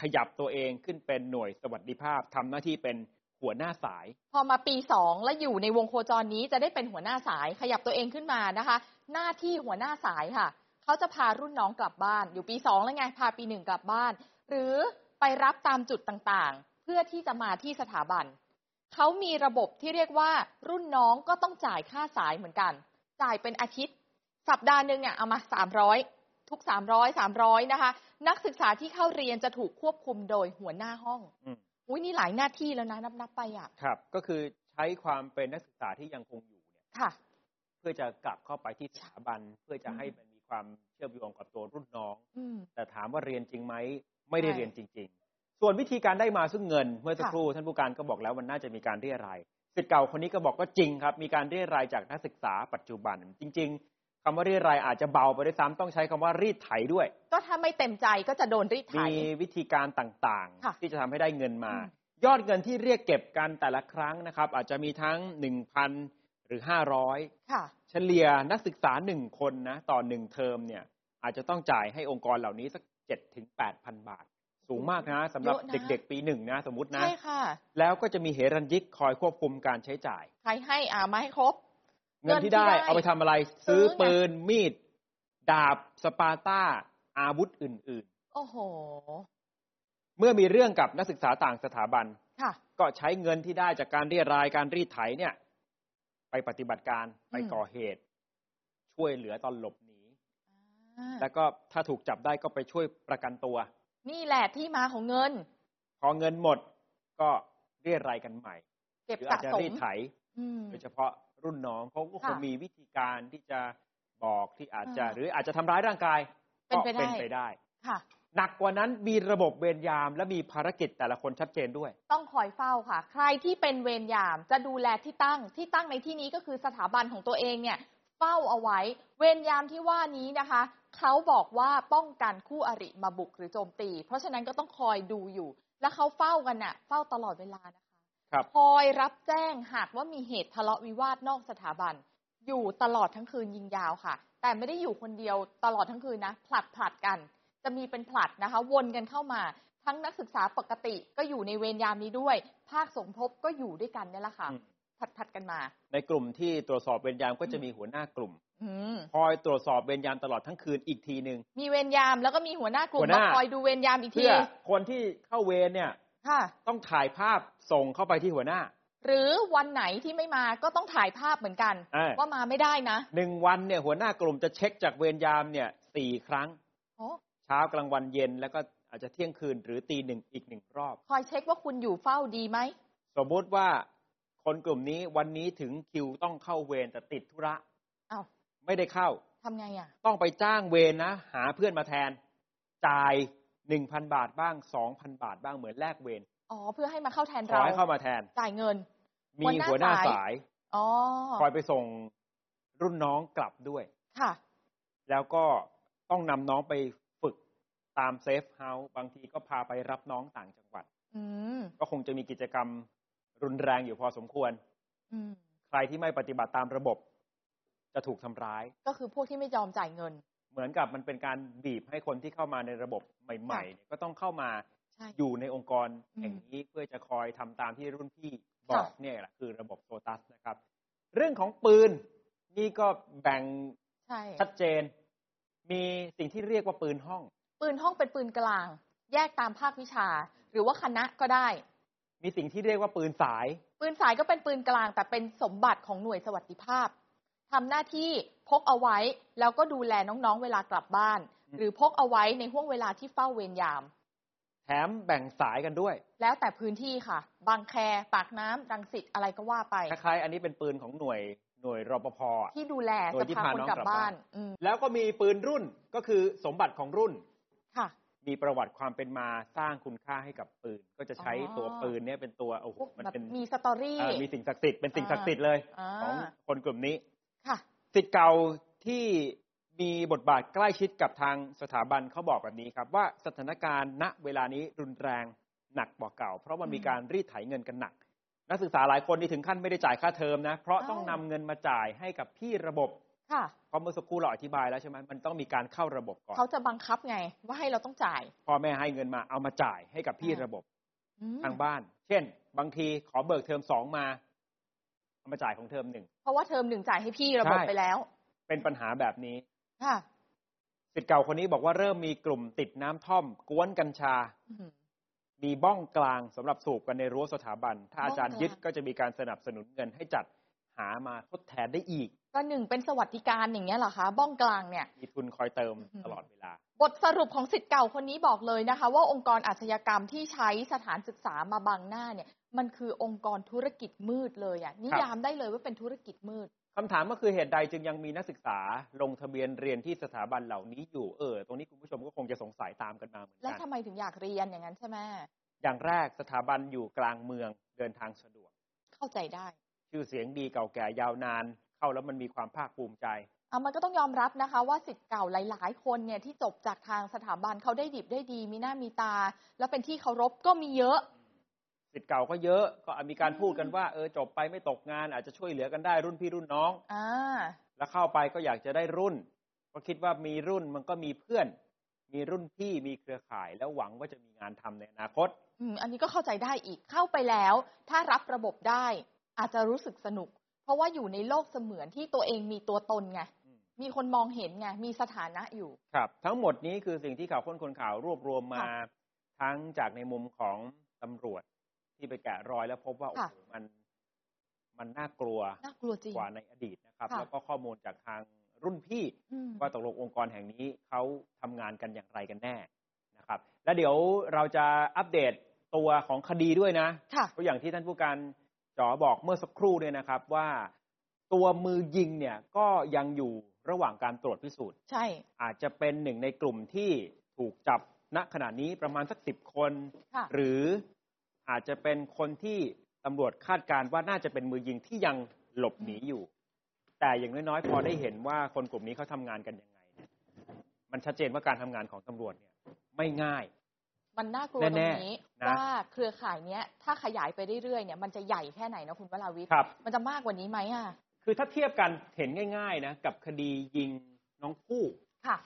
ขยับตัวเองขึ้นเป็นหน่วยสวัสดิภาพทำหน้าที่เป็นหัวหน้าสาย พอมาปีสองแล้วอยู่ในวงโคจรนี้จะได้เป็นหัวหน้าสาย ขยับตัวเองขึ้นมานะคะ หน้าที่หัวหน้าสายค่ะ เขาจะพารุ่นน้องกลับบ้าน อยู่ปีสองแล้วไง พาปีหนึ่งกลับบ้าน หรือไปรับตามจุดต่างๆ เพื่อที่จะมาที่สถาบัน เขามีระบบที่เรียกว่า รุ่นน้องก็ต้องจ่ายค่าสายเหมือนกัน จ่ายเป็นอาทิตย์ สัปดาห์หนึ่งเนี่ยเอามาสามร้อยทุกสามร้อยสามร้อยนะคะ นักศึกษาที่เข้าเรียนจะถูกควบคุมโดยหัวหน้าห้องอืมอุ้ยนี่หลายหน้าที่แล้วนะนับนับๆไปอะครับ ก็คือใช้ความเป็นนักศึกษาที่ยังคงอยู่เนี่ยค่ะ เพื่อจะกลับเข้าไปที่สถาบัน เพื่อจะอืมให้มันมีความเชื่อมโยงกับตัวรุ่นน้องอืมแต่ถามว่าเรียนจริงไหมไม่ได้ใช่เรียนจริง ๆ ส่วนวิธีการได้มาซึ่งเงิน เมื่อสักค่ะครู่ท่านผู้การก็บอกแล้วมันน่าจะมีการเรียรายสิทธิ์เก่าคนนี้ก็บอกก็จริงครับ มีการเรียรายจากนักศึกษาปัจจุบันจริง ๆคำว่าเรียรายอาจจะเบาไปด้วยซ้ำต้องใช้คำว่ารีดไถด้วย ก็ถ้าไม่เต็มใจก็จะโดนรีดไถ มีวิธีการต่างค่ะๆที่จะทำให้ได้เงินมาอืมยอดเงินที่เรียกเก็บกันแต่ละครั้งนะครับ อาจจะมีทั้ง หนึ่งพันหรือห้าร้อยค่ะเฉลี่ยนักศึกษาหนึ่งคนนะต่อหนึ่งเทอมเนี่ย อาจจะต้องจ่ายให้องค์กรเหล่านี้สักเจ็ดถึงแปดพันบาท สูงมากนะสำหรับเยอะนะเด็ก ๆ ปีหนึ่งนะสมมตินะใช่ค่ะ แล้วก็จะมีเหรัญยิกคอยควบคุมการใช้จ่าย ใครให้อ่ามาให้ครบ เงินที่ได้เงินที่ได้เอาไปทำอะไรซื้ซื้ออไงปืนมีด ดาบสปาต้า อาวุธอื่นโอ้โหๆเมื่อมีเรื่องกับนักศึกษาต่างสถาบันค่ะก็ใช้เงินที่ได้จากการเรียรายการรีดไถเนี่ย ไปปฏิบัติการไปอืมก่อเหตุ ช่วยเหลือตอนหลบหนีอ่าแล้วก็ถ้าถูกจับได้ก็ไปช่วยประกันตัว นี่แหละที่มาของเงิน พอเงินหมดก็เรียรายกันใหม่เก็บหรือสะอาจจะสมรีดไถอืมโดยเฉพาะรุ่นน้องเขาก็คงค่ะมีวิธีการที่จะบอกที่อาจจะอ่าหรืออาจจะทำร้ายร่างกายเป็นก็ไปได้เป็นไปได้ค่ะ หนักกว่านั้นมีระบบเวรยามและมีภารกิจแต่ละคนชัดเจนด้วย ต้องคอยเฝ้าค่ะ ใครที่เป็นเวรยามจะดูแลที่ตั้งที่ตั้งในที่นี้ก็คือสถาบันของตัวเองเนี่ยเฝ้าเอาไว้ เวรยามที่ว่านี้นะคะ เขาบอกว่าป้องกันคู่อริมาบุกหรือโจมตี เพราะฉะนั้นก็ต้องคอยดูอยู่ แล้วเขาเฝ้ากันน่ะ เฝ้าตลอดเวลานะคะครับคอยรับแจ้งหากว่ามีเหตุทะเลาะวิวาทนอกสถาบัน อยู่ตลอดทั้งคืนยิงยาวค่ะ แต่ไม่ได้อยู่คนเดียวตลอดทั้งคืนนะผลัดผลัดกัน จะมีเป็นผลัดนะคะ วนกันเข้ามา ทั้งนักศึกษาปกติก็อยู่ในเวรยามนี้ด้วย ภาคสมทบก็อยู่ด้วยกันเนี่ยแหละค่ะอืมผลัดผลัดกันมา ในกลุ่มที่ตรวจสอบเวรยามก็จะมีหัวหน้ากลุ่มอืมคอยตรวจสอบเวรยามตลอดทั้งคืนอีกทีหนึ่งมีเวรยามแล้วก็มีหัวหน้ากลุ่มหัวหน้ามาคอยดูเวรยามอีกทีเพื่อคนที่เข้าเวรเนี่ยค่ะต้องถ่ายภาพส่งเข้าไปที่หัวหน้า หรือวันไหนที่ไม่มาก็ต้องถ่ายภาพเหมือนกันเออว่ามาไม่ได้นะหนึ่งวันเนี่ยหัวหน้ากลุ่มจะเช็คจากเวรยามเนี่ยสี่ครั้งโอ้เช้ากลางวันเย็นแล้วก็อาจจะเที่ยงคืนหรือตีหนึ่งอีกหนึ่งรอบ คอยเช็คว่าคุณอยู่เฝ้าดีไหม สมมุติว่าคนกลุ่มนี้วันนี้ถึงคิวต้องเข้าเวรแต่ติดธุระอ้าวไม่ได้เข้า ทำไงอะ ต้องไปจ้างเวรนะ หาเพื่อนมาแทน จ่ายหนึ่งพันบาทบ้างสองพันบาทบ้างเหมือนแลกเวรอ๋อ เพื่อให้มาเข้าแทนขอเราให้เข้ามาแทน จ่ายเงิน มีหัวหน้าสาย หัวหน้าสาย อ๋อ คอยไปส่งรุ่นน้องกลับด้วย ค่ะ แล้วก็ต้องนำน้องไปฝึก ตามเซฟเฮาส์บางทีก็พาไปรับน้องต่างจังหวัดอืมก็คงจะมีกิจกรรมรุนแรงอยู่พอสมควรอืมใครที่ไม่ปฏิบัติตามระบบ จะถูกทำร้าย ก็คือพวกที่ไม่ยอมจ่ายเงิน เหมือนกับมันเป็นการบีบให้คนที่เข้ามาในระบบใหม่ๆเนี่ยก็ต้องเข้ามาใช่อยู่ในองค์กรอืมแห่งนี้เพื่อจะคอยทำตามที่รุ่นพี่บอกค่ะเนี่ยแหละคือระบบโซตัสนะครับ เรื่องของปืนนี่ก็แบ่งใช่ชัดเจน มีสิ่งที่เรียกว่าปืนห้อง ปืนห้องเป็นปืนกลาง แยกตามภาควิชา หรือว่าคณะก็ได้ มีสิ่งที่เรียกว่าปืนสาย ปืนสายก็เป็นปืนกลาง แต่เป็นสมบัติของหน่วยสวัสดิภาพทำหน้าที่พกเอาไว้ แล้วก็ดูแลน้องๆเวลากลับบ้านอืมหรือพกเอาไว้ในห่วงเวลาที่เฝ้าเวรยาม แถมแบ่งสายกันด้วย แล้วแต่พื้นที่ค่ะ บางแค ปากน้ำรังสิตอะไรก็ว่าไปคล้ายๆอันนี้เป็นปืนของหน่วยหน่วยรปภอะที่ดูแลโดจะยที่พาพาคนน้องกลับกลับบ้าบ้านนอืมแล้วก็มีปืนรุ่นก็คือสมบัติของรุ่นค่ะ มีประวัติความเป็นมาสร้างคุณค่าให้กับปืน ก็จะใช้อ๋อตัวปืนเนี่ยเป็นตัวโอ้โหพวกมันแบบเป็นมี story เอ่อมีสิ่งศักดิ์สิทธิ์เป็นสิ่งศักดิ์สิทธิ์เลยอ่าของคนกลุ่มนี้ค่ะศิษย์เก่าที่มีบทบาทใกล้ชิดกับทางสถาบันเขาบอกแบบนี้ครับ ว่าสถานการณ์ณเวลานี้รุนแรงหนักกว่าเก่า เพราะมันมีอืมการรีดไถเงินกันหนัก นักศึกษาหลายคนนี่ถึงขั้นไม่ได้จ่ายค่าเทอมนะ เพราะอ้าวต้องนำเงินมาจ่ายให้กับพี่ระบบ ค่ะเพราะเมื่อสักครู่เราอธิบายแล้วใช่ไหมมันต้องมีการเข้าระบบก่อน เขาจะบังคับไง ว่าให้เราต้องจ่าย พ่อแม่ให้เงินมาเอามาจ่ายให้กับพี่อ่าระบบอืมทางบ้าน เช่น บางทีขอเบิกเทอมสองมาเอามาจ่ายของเทอมหนึ่ง เพราะว่าเทอมหนึ่งจ่ายให้พี่ระบบใช่ไปแล้ว เป็นปัญหาแบบนี้ ค่ะสิทธิ์เก่าคนนี้บอกว่าเริ่มมีกลุ่มติดน้ำท่อม กวนกัญชาอืมมีบ้องกลางสำหรับสูบกันในรั้วสถาบัน ถ้าอาจารย์บ้องกลางยึดก็จะมีการสนับสนุนเงินให้จัดหามาทดแทนได้อีก ก็หนึ่งเป็นสวัสดิการอย่างเงี้ยเหรอคะ บ้องกลางเนี่ย มีทุนคอยเติมอืมตลอดเวลา บทสรุปของสิทธิ์เก่าคนนี้บอกเลยนะคะ ว่าองค์กรอาชญากรรมที่ใช้สถานศึกษามาบังหน้าเนี่ย มันคือองค์กรธุรกิจมืดเลยอะนิยามได้เลยว่าเป็นธุรกิจมืดคำถามก็คือเหตุใดจึงยังมีนักศึกษาลงทะเบียนเรียนที่สถาบันเหล่านี้อยู่เออตรงนี้คุณผู้ชมก็คงจะสงสัยตามกันมาเหมือนแล้วกันทำไมถึงอยากเรียนอย่างนั้นใช่ไหมอย่างแรกสถาบันอยู่กลางเมืองเดินทางสะดวก เข้าใจได้ ชื่อเสียงดีเก่าแก่ยาวนาน เข้าแล้วมันมีความภาคภูมิใจเอามันก็ต้องยอมรับนะคะ ว่าสิทธิ์เก่าหลาย ๆ คนเนี่ยที่จบจากทางสถาบันเขาได้ดิบได้ดี มีหน้ามีตา แล้วเป็นที่เคารพก็มีเยอะสิทธิ์เก่าก็เยอะก็มีการพูดกันว่าเออจบไปไม่ตกงาน อาจจะช่วยเหลือกันได้รุ่นพี่รุ่นน้องอ่าแล้วเข้าไปก็อยากจะได้รุ่นก็คิดว่ามีรุ่นมันก็มีเพื่อน มีรุ่นพี่มีเครือข่าย แล้วหวังว่าจะมีงานทำในอนาคตอืมอันนี้ก็เข้าใจได้อีกเข้าไปแล้ว ถ้ารับระบบได้อาจจะรู้สึกสนุกเพ ราะว่าอยู่ในโลกเสมือนที่ตัวเองมีตัวตนไงอืมมีคนมองเห็นไงมีสถานะอยู่ ครับ ทั้งหมดนี้คือสิ่งที่ข่าวค้นคนข่าวรวบรวมมาค่ะทั้งจากในมุมของตำรวจที่ไปแกะรอยแล้วพบว่าโอ้ค่ะโหมันมันน่ากลัวน่ากลัวจริงกว่าในอดีตนะครับค่ะแล้วก็ข้อมูลจากทางรุ่นพี่อืมว่าตกลงองค์กรแห่งนี้เขาทำงานกันอย่างไรกันแน่นะครับ แล้วเดี๋ยวเราจะอัปเดตตัวของคดีด้วยนะค่ะตัวอย่างที่ท่านผู้การ จ๋อบอกเมื่อสักครู่เนี่ยนะครับว่าตัวมือยิงเนี่ยก็ยังอยู่ระหว่างการตรวจพิสูจน์ ใช่ อาจจะเป็นหนึ่งในกลุ่มที่ถูกจับณขณะนี้ประมาณสักสิบคน ค่ะ หรืออาจจะเป็นคนที่ตำรวจคาดการณ์ว่าน่าจะเป็นมือยิงที่ยังหลบหนีอยู่ แต่อย่างน้อยๆ พอได้เห็นว่าคนกลุ่มนี้เขาทำงานกันยังไงเนี่ยมันชัดเจนว่าการทำงานของตำรวจเนี่ยไม่ง่าย มันน่ากลัวตรแน่งๆนี้นะว่าเครือข่ายเนี้ย ถ้าขยายไปเรื่อยๆเนี่ยมันจะใหญ่แค่ไหนนะคุณวราวิทย์ครับมันจะมากกว่านี้ไหมอะคือถ้าเทียบกันเห็นง่าย ๆ นะ กับคดียิงน้องผู้ค่ะ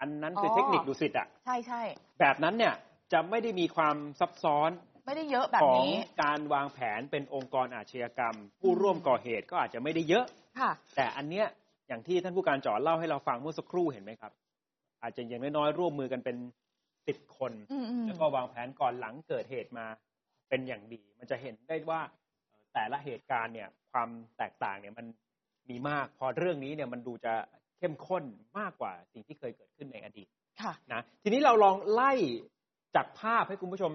อันนั้นคือออเทคนิคดุสิตอะใช่ใช่แบบนั้นเนี่ยจะไม่ได้มีความซับซ้อนไม่ได้เยอะแบบของนี้การวางแผนเป็นองค์กรอาชญากรรม ผู้ร่วมก่อเหตุก็อาจจะไม่ได้เยอะค่ะ แต่อันเนี้ยอย่างที่ท่านผู้การจอเล่าให้เราฟังเมื่อสักครู่เห็นไหมครับ อาจจะอย่างน้อยๆร่วมมือกันเป็น สิบคนอืมอืมแล้วก็วางแผนก่อนหลังเกิดเหตุมาเป็นอย่างดี มันจะเห็นได้ว่าเอ่อแต่ละเหตุการณ์เนี่ย ความแตกต่างเนี่ยมันมีมาก พอเรื่องนี้เนี่ยมันดูจะเข้มข้นมากกว่าสิ่งที่เคยเกิดขึ้นในอดีตค่ะนะทีนี้เราลองไล่จากภาพให้คุณผู้ชม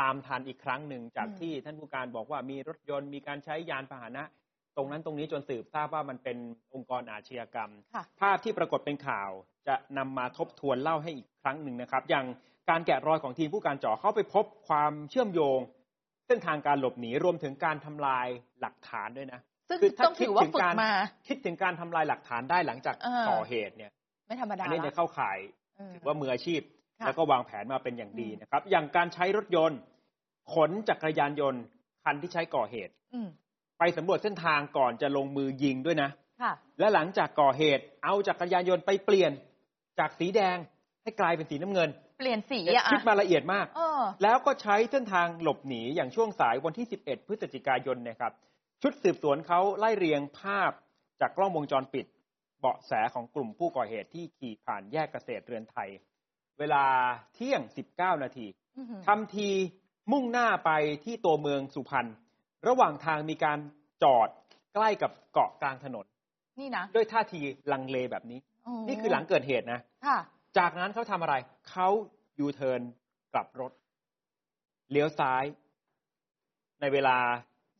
ตามทันอีกครั้งหนึ่งจากอืมที่ท่านผู้การบอกว่ามีรถยนต์มีการใช้ยานพาหนะ ตรงนั้นตรงนี้จนสืบทราบว่ามันเป็นองค์กรอาชญากรรมค่ะภาพที่ปรากฏเป็นข่าวจะนำมาทบทวนเล่าให้อีกครั้งหนึ่งนะครับ อย่างการแกะรอยของทีมผู้การจ่อเข้าไปพบความเชื่อมโยง เส้นทางการหลบหนีรวมถึงการทำลายหลักฐานด้วยนะซึ่งคือถ้าต้องถือว่าคิดถึงฝึกการมาคิดถึงการทำลายหลักฐานได้หลังจากเออก่อเหตุเนี่ยไม่ธรรมดาอันนี้เนี่ยละเข้าข่ายเออถือว่ามืออาชีพค่ะแล้วก็วางแผนมาเป็นอย่างดีอืมนะครับ อย่างการใช้รถยนต์ ขนจักรยานยนต์คันที่ใช้ก่อเหตุอืม ไปสำรวจเส้นทางก่อนจะลงมือยิงด้วยนะค่ะและหลังจากก่อเหตุเอาจักรยานยนต์ไปเปลี่ยนจากสีแดงให้กลายเป็นสีน้ำเงิน เปลี่ยนสีอะคิดอะมาละเอียดมาก เออ แล้วก็ใช้เส้นทางหลบหนีอย่างช่วงสายวันที่ 11 พฤศจิกายนเนะครับ ชุดสืบสวนเขาไล่เรียงภาพจากกล้องวงจรปิด เบาะแสของกลุ่มผู้ก่อเหตุที่ขี่ผ่านแยกเกษตรเรือนไทย เวลาเที่ยง 19 นาทีอื้อหือทำทีมุ่งหน้าไปที่ตัวเมืองสุพรรณ ระหว่างทางมีการจอดใกล้กับเกาะกลางถนน นี่นะ ด้วยท่าทีลังเลแบบนี้โอ้นี่คือหลังเกิดเหตุนะค่ะ จากนั้นเขาทำอะไร เขายูเทิร์นกลับรถ เลี้ยวซ้าย ในเวลา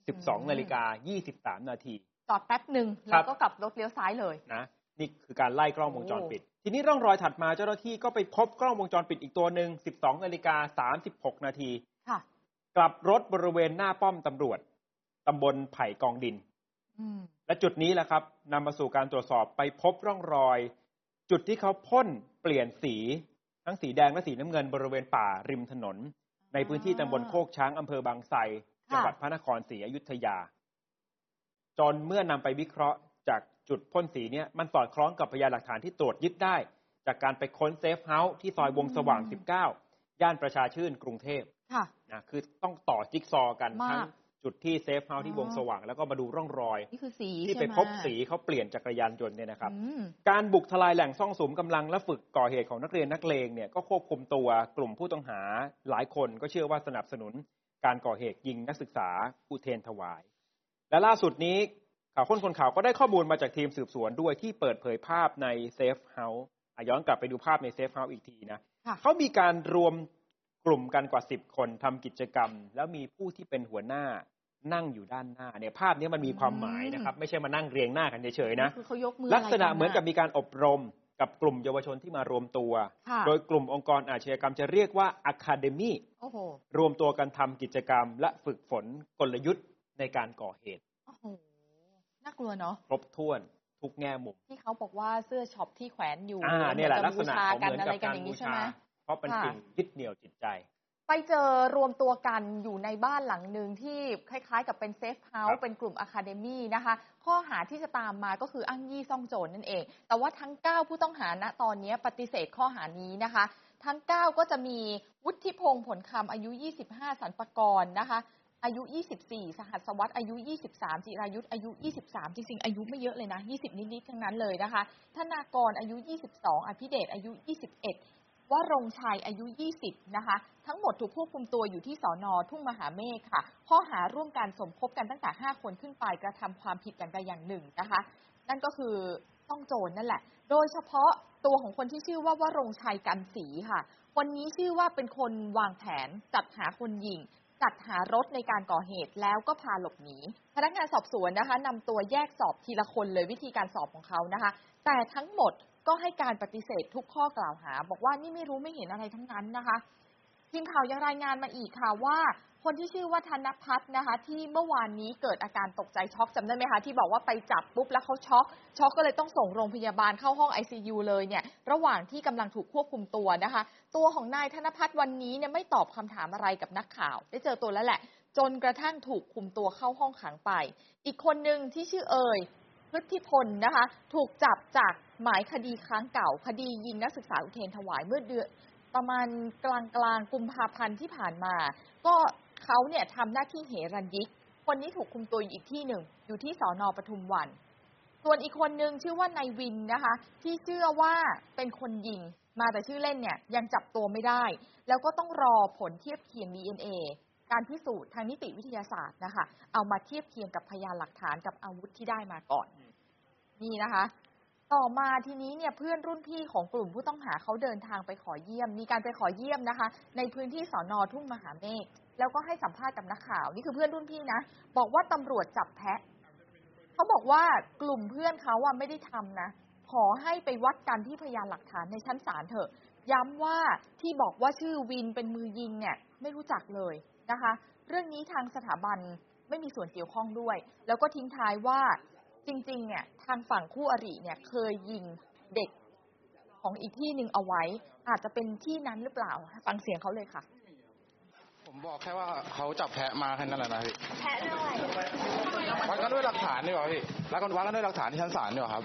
อืม12นาฬิกา23นาทีจอดแป๊บหนึ่งครัแล้วบก็กลับรถเลี้ยวซ้ายเลยนะนี่คือการไล่กล้องวงจรโอ้ปิด ทีนี้ร่องรอยถัดมาเจ้าหน้าที่ก็ไปพบกล้องวงจรปิดอีกตัวหนึ่ง 12นาฬิกา36นาทีค่ะกลับรถบริเวณหน้าป้อมตำรวจ ตำบลไผ่กองดินอืมและจุดนี้แหละครับนำมาสู่การตรวจสอบไปพบร่องรอย จุดที่เขาพ่นเปลี่ยนสีทั้งสีแดงและสีน้ำเงินบริเวณป่าริมถนน ในพื้นที่ตำบลโคกช้างอำเภอบางไทรจังหวัดพระนครศรีอยุธยา จนเมื่อนำไปวิเคราะห์จากจุดพ่นสีเนี่ยมันสอดคล้องกับพยานหลักฐานที่ตรวจยึดได้ จากการไปค้นเซฟเฮาส์ที่ซอยวงสว่างอืม19 ย่านประชาชื่นกรุงเทพค่ะนะคือต้องต่อจิ๊กซอว์กันมากทั้ง จุดที่เซฟเฮาส์ที่อ๋อวงสว่าง แล้วก็มาดูร่องรอยนี่คือสีที่ไปพบ ใช่ไหม สีเขาเปลี่ยนจักรยานยนต์เนี่ยนะครับอืมการบุกทลายแหล่งซ่องสุมกำลังและฝึกก่อเหตุของนักเรียนนักเลงเนี่ยก็ควบคุมตัวกลุ่มผู้ต้องหาหลายคนก็เชื่อว่าสนับสนุน การก่อเหตุยิงนักศึกษาอุเทรนถวาย และล่าสุดนี้ข่าวข้นคนข่าวก็ได้ข้อมูลมาจากทีมสืบสวนด้วยที่เปิดเผยภาพในเซฟเฮาส์ย้อนกลับไปดูภาพในเซฟเฮาส์อีกทีนะค่ะเขามีการรวมกลุ่มกันกว่าสิบคนทำกิจกรรม แล้วมีผู้ที่เป็นหัวหน้า นั่งอยู่ด้านหน้าเนี่ยภาพนี้มันมีความหมายนะครับ ไม่ใช่มานั่งเรียงหน้ากันเฉยๆนะคือเขายกมือลักษณะไรเหมือนกับมีการอบรมกับกลุ่มเยาวชนที่มารวมตัวค่ะโดยกลุ่มองค์กรอาชญากรรมจะเรียกว่า Academy โอ้โหรวมตัวกันทำกิจกรรม และฝึกฝนกลยุทธ์ในการก่อเหตุโอ้โหน่ากลัวเนาะครบถ้วนทุกแง่มุมที่เขาบอกว่าเสื้อช็อปที่แขวนอยู่อ่าเนี่ยแหละมืลัอกษณะบูชาของกันเหมือนอะกัไรบกันการอย่างบูนี้ใช่ไหชามเพราะเป็นค่ะสิ่งยึดเหนี่ยวจิตใจ ไปเจอรวมตัวกันอยู่ในบ้านหลังหนึ่งที่คล้ายๆ กับเป็นเซฟเฮาครัส์บเป็นกลุ่มอะคาเดมี่นะคะ ข้อหาที่จะตามมาก็คืออ้างยี่ซ่องโจรนั่นเอง แต่ว่าทั้ง 9 ผู้ต้องหาณตอนนี้ปฏิเสธข้อหานี้นะคะ ทั้ง 9 ก็จะมีวุฒิพงศ์ผลคำอายุ 25สันปกรณ์นะคะอายุ 24 สหัสวัตรอายุ 23 จิรายุทธอายุ 23 จริงๆ อายุไม่เยอะเลยนะ 20 นิดๆ ทั้งนั้นเลยนะคะ ธนากรอายุ 22 อภิเดชอายุ 21 ว่ารงชัยอายุ 20 นะคะ ทั้งหมดถูกควบคุมตัวอยู่ที่สอนอทุ่งมหาเมฆค่ะ ข้อหาร่วมกันสมคบกันตั้งแต่ 5 คนขึ้นไปกระทำความผิดอย่างใดอย่างหนึ่งนะคะ นั่นก็คือต้องโจรนั่นแหละ โดยเฉพาะตัวของคนที่ชื่อว่าวรงชัยกันศรีค่ะ คนนี้ชื่อว่าเป็นคนวางแผนจัดหาคนยิงจัดหารถในการก่อเหตุแล้วก็พาหลบหนี พนักงานสอบสวนนะคะนำตัวแยกสอบทีละคนเลยวิธีการสอบของเขานะคะ แต่ทั้งหมด ก็ให้การปฏิเสธทุกข้อกล่าวหา บอกว่านี่ไม่รู้ไม่เห็นอะไรทั้งนั้นนะคะทีมข่าวยังรายงานมาอีกค่ะว่า คนที่ชื่อว่าธนพัฒน์นะคะ ที่เมื่อวานนี้เกิดอาการตกใจช็อกจำได้ไหมคะ ที่บอกว่าไปจับปุ๊บแล้วเขาช็อกช็อกก็เลยต้องส่งโรงพยาบาลเข้าห้อง ICU เลยเนี่ย ระหว่างที่กำลังถูกควบคุมตัวนะคะ ตัวของนายธนพัฒน์วันนี้เนี่ยไม่ตอบคำถามอะไรกับนักข่าว ได้เจอตัวแล้วแหละ จนกระทั่งถูกคุมตัวเข้าห้องขังไป อีกคนหนึ่งที่ชื่อเอย ฤทธิพลนะคะ ถูกจับจากหมายคดีค้างเก่า คดียิงนักศึกษาอุเทรนถวายเมื่อเดือนประมาณกลางกลางกุมภาพันธ์ที่ผ่านมา ก็เขาเนี่ยทำหน้าที่เหรัญยิก คนนี้ถูกคุมตัวอยู่อีกที่หนึ่ง อยู่ที่สอนอปทุมวัน ส่วนอีกคนนึงชื่อว่านายวินนะคะ ที่เชื่อว่าเป็นคนยิง มาแต่ชื่อเล่นเนี่ยยังจับตัวไม่ได้ แล้วก็ต้องรอผลเทียบเคียง DNA การพิสูจน์ทางนิติวิทยาศาสตร์นะคะ เอามาเทียบเคียงกับพยานหลักฐานกับอาวุธที่ได้มาก่อน นี่นะคะ ต่อมาทีนี้เนี่ยเพื่อนรุ่นพี่ของกลุ่มผู้ต้องหาเขาเดินทางไปขอเยี่ยม มีการไปขอเยี่ยมนะคะ ในพื้นที่สอนอทุ่งมหาเมฆแล้วก็ให้สัมภาษณ์กับนักข่าว นี่คือเพื่อนรุ่นพี่นะ บอกว่าตำรวจจับแพะเขาบอกว่ากลุ่มเพื่อนเขาอะไม่ได้ทำนะ ขอให้ไปวัดกันที่พยานหลักฐานในชั้นศาลเถอะ ย้ำว่าที่บอกว่าชื่อวินเป็นมือยิงเนี่ยไม่รู้จักเลยนะคะ เรื่องนี้ทางสถาบันไม่มีส่วนเกี่ยวข้องด้วย แล้วก็ทิ้งท้ายว่า จริง ๆ เนี่ยทางฝั่งคู่อริเนี่ยเคยยิงเด็กของอีกที่หนึ่งเอาไว้ อาจจะเป็นที่นั้นหรือเปล่า ฟังเสียงเขาเลยค่ะ ผมบอกแค่ว่าเขาจับแพะมาแค่นั้นแหละนะพี่แพ้ด้วยวัดกันด้วยหลักฐานดีกว่าพี่แล้วกันวัดกันด้วยหลักฐานที่ชั้นศาลดีกว่าครับ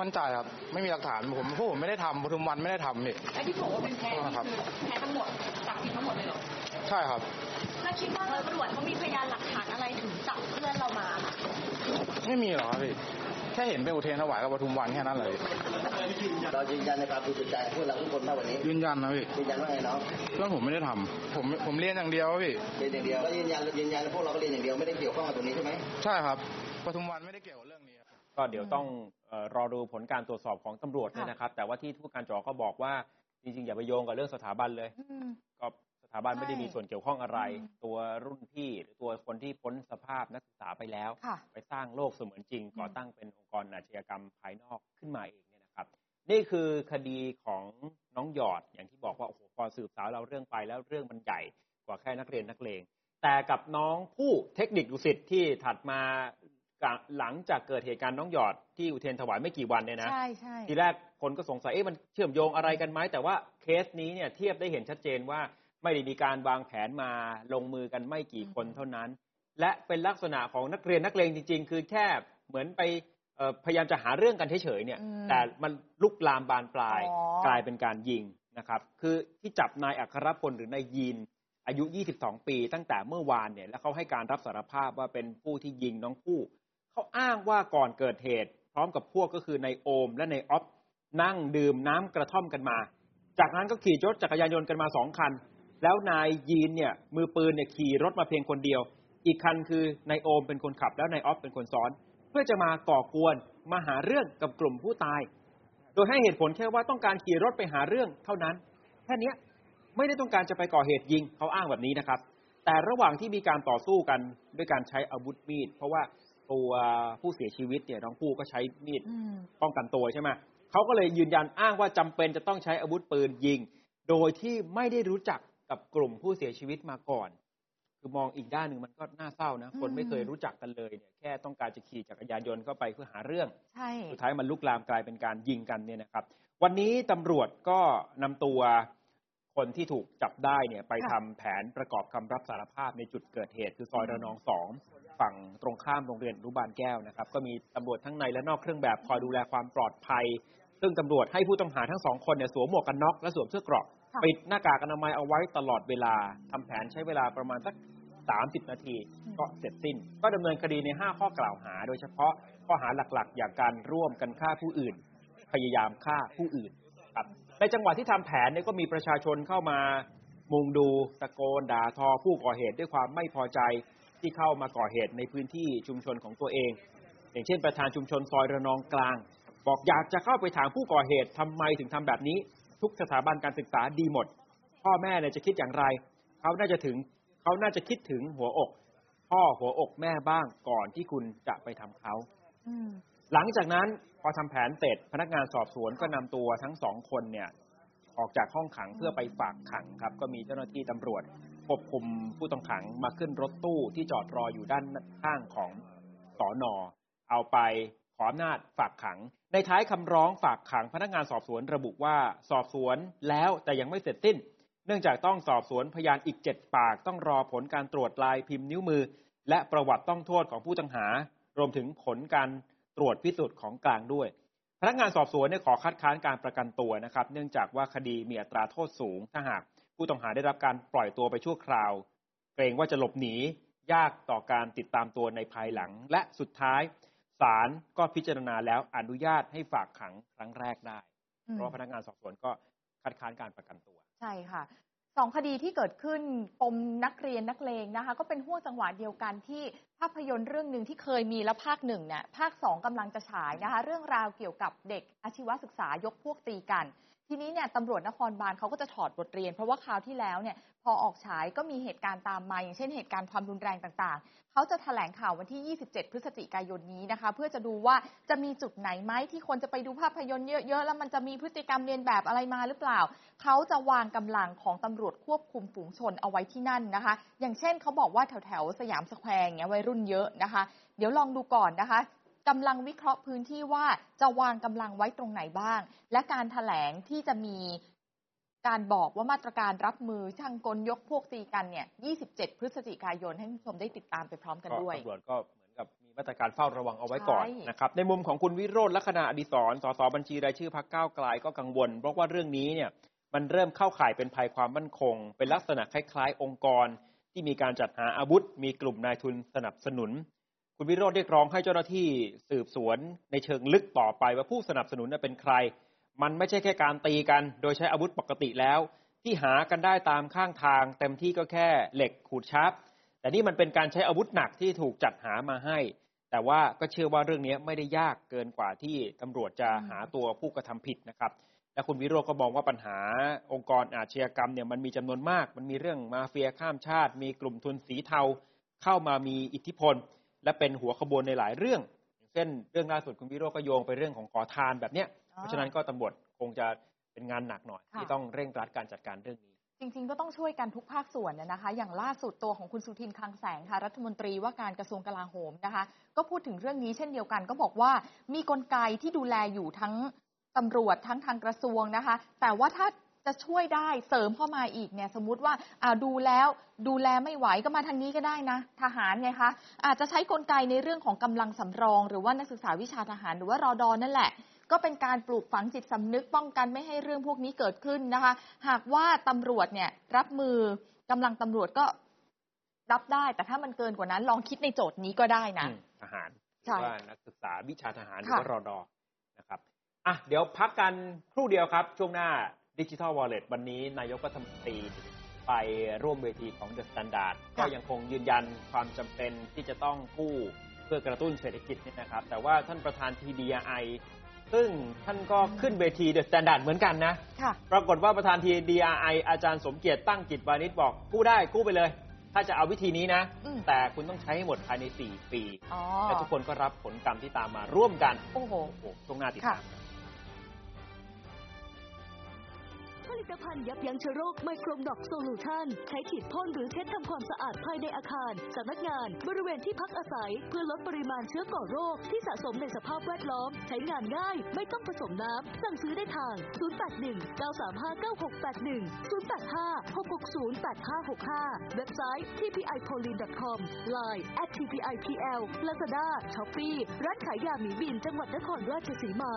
มั่นใจครับไม่มีหลักฐานผมพวกผมไม่ได้ทำปทุมวันไม่ได้ทำพี่ไอ้ที่บอกว่าเป็นแพ้ครับแพ้ทั้งหมดจับผิดทั้งหมดเลยเหรอใช่ครับแล้วคิดว่าตำรวจเขามีพยานหลักฐานอะไรถึงจับเพื่อนเรามาล่ะ ไม่มีหรอกครับพี่แค่เห็นเป็นอุเทรนถวายกับปทุมวันแค่นั้นเลยเรายืนยันในความบริสุทธิ์ใจของพวกเราทุกคนมากวันนี้ยืนยันนะพี่ยืนยันว่าไงน้องเรื่องผมไม่ได้ทำผมผมเรียนอย่างเดียวพี่เรียนอย่างเดียวก็ยืนยันยืนยันพวกเราก็เรียนอย่างเดียวไม่ได้เกี่ยวข้องกับตรงนี้ใช่ไหมใช่ครับปทุมวันไม่ได้เกี่ยวกับเรื่องนี้ครับก็เดี๋ยวต้องเอ่อรอดูผลการตรวจสอบของตำรวจเนี่ยค่ะนะครับ แต่ว่าที่ผู้การจอก็บอกว่าจริงๆอย่าไปโยงกับเรื่องสถาบันเลยอืมก็สถาบันใช่ไม่ได้มีส่วนเกี่ยวข้องอะไรอืมตัวรุ่นพี่หรือตัวคนที่พ้นสภาพนักศึกษาไปแล้วค่ะไปสร้างโลกเสมือนจริงอืมก่อตั้งเป็นองค์กรอาชญากรรมภายนอกขึ้นมาเองเนี่ยนะครับ นี่คือคดีของน้องหยอดอย่างที่บอกว่าโอ้โหพอสืบสาวเราเรื่องไปแล้วเรื่องมันใหญ่กว่าแค่นักเรียนนักเลงแต่กับน้องผู้เทคนิคดุสิตที่ถัดมาหลังจากเกิดเหตุการณ์น้องหยอดที่อุเทรนถวายไม่กี่วันเนี่ยนะใช่ใช่ทีแรกคนก็สงสัยเอ๊ะมันเชื่อมโยงอะไรกันไหมแต่ว่าเคสนี้เนี่ยเทียบได้เห็นชัดเจนว่า ไม่ได้มีการวางแผนมาลงมือกันไม่กี่คนเท่านั้น และเป็นลักษณะของนักเรียนนักเลงจริง ๆ คือแค่เหมือนไปเอ่อพยายามจะหาเรื่องกันเฉยๆเนี่ยอืมแต่มันลุกลามบานปลายอ๋อกลายเป็นการยิงนะครับ คือที่จับนายอัครพลหรือนายยีนอายุ 22 ปี ตั้งแต่เมื่อวานเนี่ย แล้วเขาให้การรับสารภาพว่าเป็นผู้ที่ยิงน้องผู้เขาอ้างว่าก่อนเกิดเหตุ พร้อมกับพวกก็คือนายโอม และนายออฟนั่งดื่มน้ำกระท่อมกันมา จากนั้นก็ขี่รถจักรยานยนต์กันมาสองคัน แล้วนายยีนเนี่ยมือปืนเนี่ยขี่รถมาเพียงคนเดียว อีกคันคือนายโอมเป็นคนขับ แล้วนายออฟเป็นคนซ้อน เพื่อจะมาก่อกวนมาหาเรื่องกับกลุ่มผู้ตาย โดยให้เหตุผลแค่ว่าต้องการขี่รถไปหาเรื่องเท่านั้น แค่เนี้ยไม่ได้ต้องการจะไปก่อเหตุยิงเขาอ้างแบบนี้นะครับ แต่ระหว่างที่มีการต่อสู้กันด้วยการใช้อาวุธมีด เพราะว่าตัวผู้เสียชีวิตเนี่ยน้องผู้ก็ใช้มีดอืมป้องกันตัวใช่ไหมเขาก็เลยยืนยันอ้างว่าจำเป็นจะต้องใช้อาวุธปืนยิง โดยที่ไม่ได้รู้จัก กับกลุ่มผู้เสียชีวิตมาก่อน คือมองอีกด้านหนึ่งมันก็น่าเศร้านะ คนไม่เคยรู้จักกันเลยเนี่ยแค่ต้องการจะขี่จักรยานยนต์เข้าไปเพื่อหาเรื่อง ใช่ สุดท้ายมันลุกลามกลายเป็นการยิงกันเนี่ยนะครับ วันนี้ตำรวจก็นำตัวคนที่ถูกจับได้เนี่ยไปทำแผนประกอบคำรับสารภาพในจุดเกิดเหตุ คือซอยระนองสองฝั่งตรงข้ามโรงเรียนอนุบาลแก้วนะครับ ก็มีตำรวจทั้งในและนอกเครื่องแบบคอยดูแลความปลอดภัย ซึ่งตำรวจให้ผู้ต้องหาทั้งสองคนเนี่ยสวมหมวกกันน็อกและสวมเสื้อเกราะค่ะ ปิดหน้ากากอนามัยเอาไว้ตลอดเวลาทำแผนใช้เวลาประมาณสัก 30 นาที ก็เสร็จสิ้น ก็ดำเนินคดีใน 5 ข้อกล่าวหา โดยเฉพาะข้อหาหลักๆ อย่างการร่วมกันฆ่าผู้อื่น พยายามฆ่าผู้อื่นครับในจังหวะที่ทำแผนเนี่ยก็มีประชาชนเข้ามามุงดูตะโกนด่าทอผู้ก่อเหตุด้วยความไม่พอใจที่เข้ามาก่อเหตุในพื้นที่ชุมชนของตัวเอง อย่างเช่น ประธานชุมชนซอยระนองกลาง บอกอยากจะเข้าไปถามผู้ก่อเหตุทำไมถึงทำแบบนี้ ทุกสถาบันการศึกษาดีหมด พ่อแม่เนี่ยจะคิดอย่างไร เขาน่าจะถึงเขาน่าจะคิดถึงหัวอก พ่อหัวอกแม่บ้างก่อนที่คุณจะไปทำเขาอืมหลังจากนั้นพอทำแผนเสร็จพนักงานสอบสวนก็นำตัวทั้งสองคนเนี่ย ออกจากห้องขังเพื่อไปฝากขังครับ ก็มีเจ้าหน้าที่ตำรวจควบคุมผู้ต้องขังมาขึ้นรถตู้ที่จอดรออยู่ด้านข้างของสอนอเอาไป ขออำนาจฝากขัง ในท้ายคำร้องฝากขังพนักงานสอบสวนระบุว่าสอบสวนแล้วแต่ยังไม่เสร็จสิ้น เนื่องจากต้องสอบสวนพยานอีก7ปากต้องรอผลการตรวจลายพิมพ์นิ้วมือ และประวัติต้องโทษของผู้ต้องหา รวมถึงผลการตรวจพิสูจน์ของกลางด้วยพนักงานสอบสวนเนี่ยขอคัดค้านการประกันตัวนะครับ เนื่องจากว่าคดีมีอัตราโทษสูง ถ้าหากผู้ต้องหาได้รับการปล่อยตัวไปชั่วคราว เกรงว่าจะหลบหนียากต่อการติดตามตัวในภายหลัง และสุดท้าย ศาลก็พิจารณาแล้วอนุญาตให้ฝากขังครั้งแรกได้อืเพมราะว่าพนักงานสอบสวนก็คัดค้านการประกันตัว ใช่ค่ะสองคดีที่เกิดขึ้นปมนักเรียนนักเลงนะคะ ก็เป็นห่วงจังหวะเดียวกันที่ภาพยนตร์เรื่องหนึ่งที่เคยมีแล้วภาคหนึ่งเนี่ยภาคสองกำลังจะฉายนะคะ เรื่องราวเกี่ยวกับเด็กอาชีวศึกษายกพวกตีกัน ทีนี้เนี่ยตำรวจนครบาลเขาก็จะถอดบทเรียน เพราะว่าคราวที่แล้วเนี่ยพอออกฉายก็มีเหตุการณ์ตามมาอย่างเช่นเหตุการณ์ความรุนแรงต่างๆ เขาจะแถลงข่าววันที่ 27 พฤศจิกายนนี้นะคะ เพื่อจะดูว่าจะมีจุดไหนไหมที่คนจะไปดูภาพยนตร์เยอะ ๆ แล้วมันจะมีพฤติกรรมเรียนแบบอะไรมาหรือเปล่า เขาจะวางกำลังของตำรวจควบคุมฝูงชนเอาไว้ที่นั่นนะคะ อย่างเช่นเขาบอกว่าแถวๆสยามสแควร์อย่างเงี้ยวัยรุ่นเยอะนะคะ เดี๋ยวลองดูก่อนนะคะ กำลังวิเคราะห์พื้นที่ว่าจะวางกำลังไว้ตรงไหนบ้าง และการถแถลงที่จะมีการบอกว่ามาตรการรับมือช่างกลยกพวกตีกันเนี่ย 27 พฤศจิกายนให้คุณผู้ชมได้ติดตามไปพร้อมกันก็ด้วยตำรวจก็เหมือนกับมีมาตรการเฝ้าระวังเอาไว้ก่อนใช่นะครับ ในมุมของคุณวิโรธลักษณะอดิศรสสบัญชีรายชื่อพักก้าวไกลก็กังวล เพราะว่าเรื่องนี้เนี่ยมันเริ่มเข้าข่ายเป็นภัยความมั่นคง เป็นลักษณะคล้าย ๆ องค์กร ที่มีการจัดหาอาวุธ มีกลุ่มนายทุนสนับสนุน คุณวิโรธเรียกร้องให้เจ้าหน้าที่สืบสวนในเชิงลึกต่อไปว่าผู้สนับสนุนเป็นใคร มันไม่ใช่แค่การตีกัน โดยใช้อาวุธปกติแล้ว ที่หากันได้ตามข้างทาง เต็มที่ก็แค่เหล็กขูดชาร์ปแต่นี่มันเป็นการใช้อาวุธหนักที่ถูกจัดหามาให้ แต่ว่าก็เชื่อว่าเรื่องนี้ไม่ได้ยากเกินกว่าที่ตำรวจจะหาตัวผู้กระทำผิดนะครับ และคุณวิโรจน์ก็มองว่าปัญหาองค์กรอาชญากรรมเนี่ยมันมีจำนวนมาก มันมีเรื่องมาเฟียข้ามชาติ มีกลุ่มทุนสีเทาเข้ามามีอิทธิพล และเป็นหัวขบวนในหลายเรื่อง อย่างเช่นเรื่องล่าสุดคุณวิโรจน์ก็โยงไปเรื่องของขอทานแบบเนี้ยเพราะฉะนั้นก็ตำรวจคงจะเป็นงานหนักหน่อย ค่ะ ที่ต้องเร่งรัดการจัดการเรื่องนี้ จริงๆ ก็ต้องช่วยกันทุกภาคส่วนนะนะคะ อย่างล่าสุดตัวของคุณสุทินคลังแสงค่ะ รัฐมนตรีว่าการกระทรวงกลาโหมนะคะ ก็พูดถึงเรื่องนี้เช่นเดียวกัน ก็บอกว่ามีกลไกที่ดูแลอยู่ทั้งตำรวจทั้งทางกระทรวงนะคะ แต่ว่าถ้า จะช่วยได้เสริมเข้ามาอีกเนี่ย สมมุติว่าอ่าดูแล้วดูแลไม่ไหวก็มาทางนี้ก็ได้นะ ทหารไงคะอาจจะใช้กลไกในเรื่องของกำลังสำรอง หรือว่านักศึกษาวิชาทหารหรือว่ารอดอนนั่นแหละ ก็เป็นการปลูกฝังจิตสำนึกป้องกันไม่ให้เรื่องพวกนี้เกิดขึ้นนะคะ หากว่าตำรวจเนี่ยรับมือกำลังตำรวจก็รับได้ แต่ถ้ามันเกินกว่านั้นลองคิดในโจทย์นี้ก็ได้นะอืมทหารหใช่รือว่านักศึกษาวิชาทหารหรือค่ะว่ารอดอนะครับอะเดี๋ยวพักกันครู่เดียวครับ ช่วงหน้า ดิจิทัลวอลเล็ตวันนี้นายกรัฐมนตรีไปร่วมเวทีของ The Standard ก็ยังคงยืนยันความจำเป็นที่จะต้องกู้เพื่อกระตุ้นเศรษฐกิจเนี่ยนะครับ แต่ว่าท่านประธาน TDI ซึ่งท่านก็ขึ้นเวที The Standard เหมือนกันนะค่ะปรากฏว่าประธาน TDI อาจารย์สมเกียรติตั้งกิจวานิชบอกกู้ได้กู้ไปเลย ถ้าจะเอาวิธีนี้นะอืมแต่คุณต้องใช้ให้หมดภายใน 4 ปีอ๋อและทุกคนก็รับผลกรรมที่ตามมาร่วมกัน โอ้โหโอ้โหช่วงหน้าติดตาม ลิตภัณฑ์ยับยั้งเชื้อโรคไมโครดอกโซลูชันใช้ฉีดพ่นหรือเช็ดทำความสะอาดภายในอาคารสำนักงาน บริเวณที่พักอาศัย เพื่อลดปริมาณเชื้อก่อโรค ที่สะสมในสภาพแวดล้อม ใช้งานง่าย ไม่ต้องผสมน้ำ สั่งซื้อได้ทาง 081 935 9681 085 660 8565 เว็บไซต์ tpipolin.com line at tpipl lazada shopee ร้านขายยาหมีบินจังหวัดนครราชสีมา